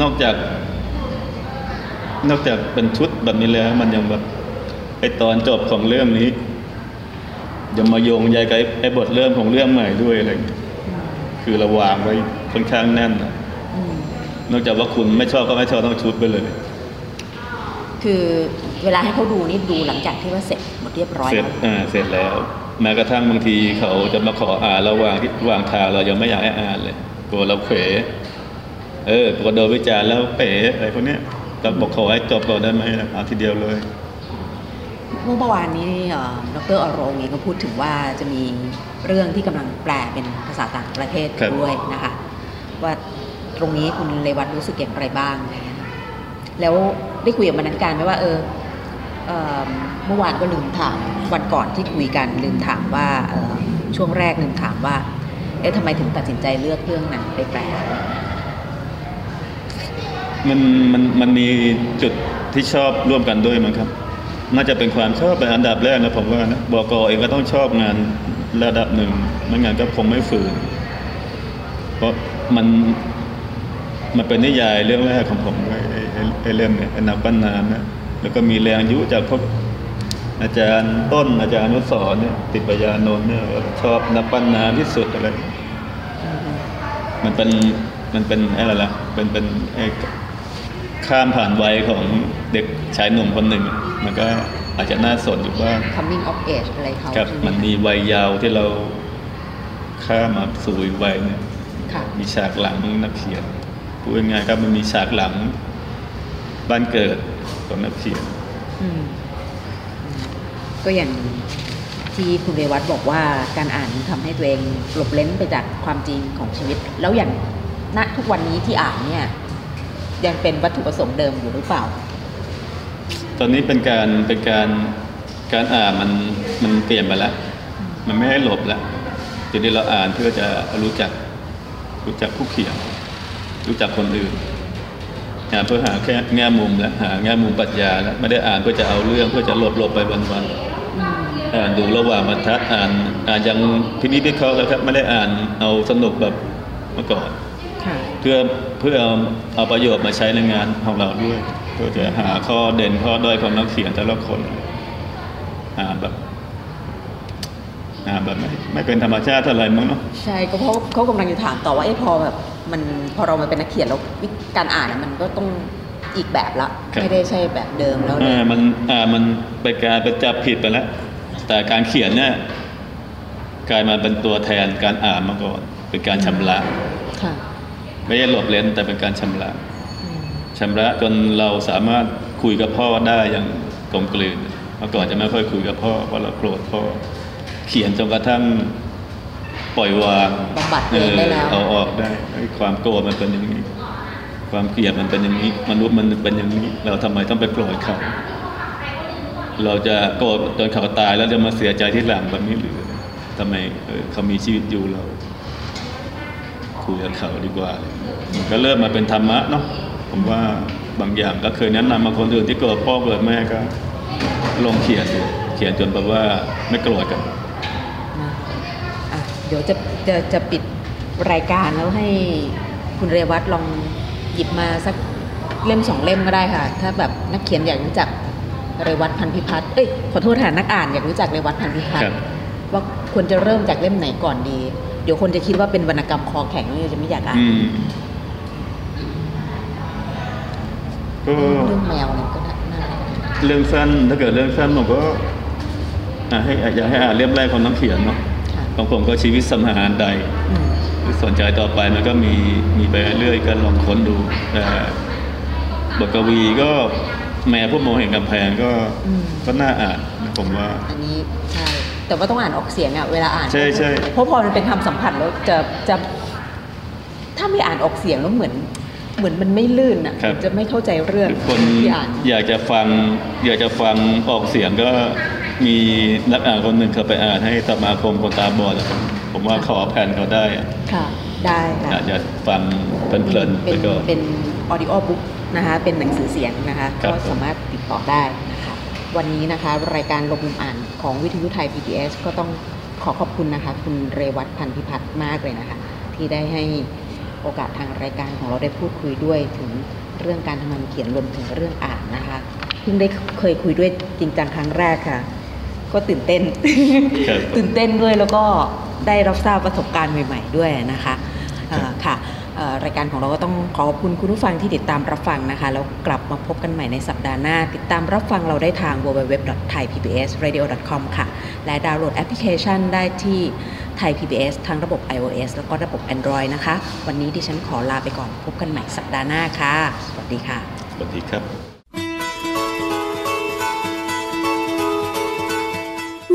นอกจาก นอกจากเป็นชุดแบบนี้แล้ว มันยังแบบไอตอนจบของเรื่องนี้ยังมาโยงใยกับไอ้ไอ้บทเรื่องของเรื่องใหม่ด้วยอะไรอย่างเงี้ยคือเราวางไว้ค่อนข้างแน่นอะ นอกจากว่าคุณไม่ชอบก็ไม่ชอบต้องชุดไปเลย
คือเวลาให้เขาดูนี่ดูหลังจากที่ว่าเสร็จหมดเรียบร้อย
เสร็จ
แล้ว
อ่าเสร็จแล้ว แม้กระทั่งบางทีเขาจะมาขออ่านระหว่างที่ระหว่างทางเรายังไม่อยากให้อ่านเลยกลัวเราเขวเออกลัวโดนวิจารณ์แล้วเป๋อะไรพวกเนี้ยเราบอกขอให้จบก่อนได้ไหมเอาทีเดียวเลย
เมื่อวานนี้เอ่อดรอโรงเองก็พูดถึงว่าจะมีเรื่องที่กำลังแปลเป็นภาษาต่างประเทศ
ครับ
ด้วยนะคะ ว่า ตรงนี้คุณเลวัตรู้สึกอย่างไรบ้างอะแล้วได้คุยกับบรรณาธิการไหมว่าเออเมื่อวานก็ลืมถามวันก่อนที่คุยกันลืมถามว่าช่วงแรกลืมถามว่า เอ๊ะทำไมถึงตัดสินใจเลือกเรื่องหนั้นไปแปล
มันมันมันมีจุดที่ชอบร่วมกันด้วยมั้งครับ น่าจะเป็นความชอบเป็นอันดับแรกนะผมว่านะบกเองก็ต้องชอบงานระดับหนึ่งไม่งั้นก็คงไม่ฝืน เพราะมัน มันเป็นนิยายเรื่องแรกของผมด้วยไอ้ไอ้ไอ้เล่มเนี่ยไอ้นักปั้นน้ำนะแล้วก็มีแรงยุจากพวกอาจารย์ต้นอาจารย์อนุสรณ์เนี่ยติดปัญญานนท์เนี่ยว่าชอบนักปั้นน้ำที่สุดอะไรมันเป็นมันเป็นอะไรล่ะเป็นเป็นไอ้ข้ามผ่านวัยของเด็กชายหนุ่มคนหนึ่ง มันก็อาจจะน่าสนอยู่บ้าง
coming of age อะไรเขา
ครับ
ใช่ไห
มันมีวัยยาวที่เราข้ามมาสู่อีกวัยเนี่ย
ค่ะ
มีฉากหลังนักเขียน พูดง่ายๆครับมันมีฉากหลังบ้านเกิดของนักเขียน
อืมอืมก็อย่างที่คุณเรวัตบอกว่าการอ่านทำให้ตัวเองหลบเล้นไปจากความจริงของชีวิต แล้วอย่างณทุกวันนี้ที่อ่านเนี่ย ยังเป็นวัตถุประสงค์เดิมอยู่หรือเปล่า
ตอนนี้เป็นการเป็นการการอ่านมันมันเปลี่ยนไปแล้ว มันไม่ให้หลบแล้วทีนี้เราอ่านเพื่อจะรู้จักรู้จักผู้เขียน รู้จักคนอื่นอ่านเพื่อหาแค่แง่มุมแล้วหาแง่มุมปรัชญาแล้วไม่ได้อ่านเพื่อจะเอาเรื่องเพื่อจะหลบหลบไปวันวันๆอ่านดูระหว่างบรรทัดอ่านอ่านอย่างพินิจพิเคราะห์แล้วครับไม่ได้อ่านเอาสนุกแบบเมื่อก่อน
ค่ะ
เพื่อเพื่อเอาเอาประโยชน์มาใช้ในงานของเราด้วย เพื่อจะหาข้อเด่นข้อด้อยของนักเขียนแต่ละคนอ่านแบบอ่านแบบไม่ไม่เป็นธรรมชาติเท่าไหร่มั้งเนาะ
ใช่ก็เพราะเขากำลังจะถามต่อว่าเอ๊ะพอแบบ มันพอเรามาเป็นนักเขียนแล้ววิธีการอ่านอะมันก็ต้องอีกแบบละ
ครับ
ไม่ได้ใช่แบบเดิมแล้วเล
อ่ายมันอ่ามันไปนการไปจับผิดไปแล้ว แต่การเขียนเนี่ยกลายมาเป็นตัวแทนการอ่านมาก่อนเป็นการชำระ
ค่ะ
ไม่ใช่หลบเล้นแต่เป็นการชำระชำระจนเราสามารถคุยกับพ่อได้อย่างกลมกลืนเมื่อก่อนจะไม่ค่อยคุยกับพ่อเพราะเราโกรธพ่อ เขียนจนกระทั่ง ปล่อยวาง
บำบัดตัวเองได้แล้ว
เอาออกได้ไอ้ความโกรธมันเป็นอย่างนี้ ความเกลียดมันเป็นอย่างนี้ มนุษย์มันเป็นอย่างนี้ เราทำไมต้องไปโกรธเขาเราจะโกรธจนเขาตายแล้วจะมาเสียใจที่หลังแบบนี้หรือทำไมเออเขามีชีวิตอยู่เราคุยกับเขาดีกว่ามันก็เริ่มมาเป็นธรรมะเนาะผมว่าบางอย่างก็เคยแนะนำมาคนอื่นที่โกรธพ่อโกรธแม่ก็ลงเขียนดูเขียนจนแบบว่าไม่โกรธกัน
นะอะ เดี๋ยวจะจะจะปิดรายการแล้วให้คุณเรวัตลองหยิบมาสักเล่มสองเล่มก็ได้ค่ะ ถ้าแบบนักเขียนอยากรู้จักเรวัตพันธิพัฒน์เอ้ยขอโทษค่ะนักอ่านอยากรู้จักเรวัตพันธิพัฒ
ครั
น์
บ
ว่าควรจะเริ่มจากเล่มไหนก่อนดี เดี๋ยวคนจะคิดว่าเป็นวรรณกรรมคอแข็งแล้วจะไม่อยากอ่าน
อืมก็
เรื่องแมวเนี่ยก็น่าน่า
เรื่องสั้นถ้าเกิดเรื่องสั้นผมก็อะให้อยากให้อ่านเล่มแรกของนักเขียนเนาะ
ค่ะ
ของผมก็ชีวิตสมหารใด
อืม
หรือสนใจต่อไปมันก็มีมีไปเรื่อยๆก็ลองค้นดูแต่บทกวีก็แม่ผู้มองเห็นกำแพงก็ก็น่าอ่านนะผมว่า
อันนี้ใช่แต่ว่าต้องอ่านออกเสียงอะเวลาอ่าน
ใช่ใช่
เพราะพอมันเป็นคำสัมผัสแล้วจะจะถ้าไม่อ่านออกเสียงแล้วเหมือน เหมือนมันไม่ลื่นอะ
ครับ
จะไม่เข้าใจเรื่อง
คน
ที่อ่าน
อยากจะฟัง อยากจะฟังออกเสียงก็ มีนักอ่านคนหนึ่งเขาไปอ่านให้สมาคมคนตาบอดอะผมผมว่าขอแผ่นเขาได้อะ
ค่ะได้ค่ะ
อาจจะฟังเพลินๆ
เป็
ไป
น
ก่อน
เป็นออดิโอบุ๊กนะคะเป็นหนังสือเสียงนะคะ
ครั
ก็
บ
สามารถติดต่อได้นะคะวันนี้นะคะรายการลงมุมอ่านของวิทยุไทย PBS ก็ต้องขอขอบคุณนะคะคุณเรวัตพันธิพัฒน์มากเลยนะคะ ที่ได้ให้โอกาสทางรายการของเราได้พูดคุยด้วยถึงเรื่องการทำงานเขียนรวมถึงเรื่องอ่านนะคะเพิ่งได้เคยคุยด้วยจริงจังครั้งแรกค่ะ ก็ตื่นเต้น
ครับ
ตื่นเต้นด้วยแล้วก็ได้รับทราบประสบการณ์ใหม่ ๆ ด้วยนะคะเอ่อค่ะเอ่อรายการของเราก็ต้องขอขอบคุณคุณผู้ฟังที่ติดตามรับฟังนะคะ แล้วกลับมาพบกันใหม่ในสัปดาห์หน้า ติดตามรับฟังเราได้ทาง www.thaipbsradio.com ค่ะ และดาวน์โหลดแอปพลิเคชันได้ที่ Thai PBS ทั้งระบบ iOS แล้วก็ระบบ Android นะคะ วันนี้ดิฉันขอลาไปก่อนพบกันใหม่สัปดาห์หน้าค่ะ สวัสดีค่ะ
สวัสดีครับ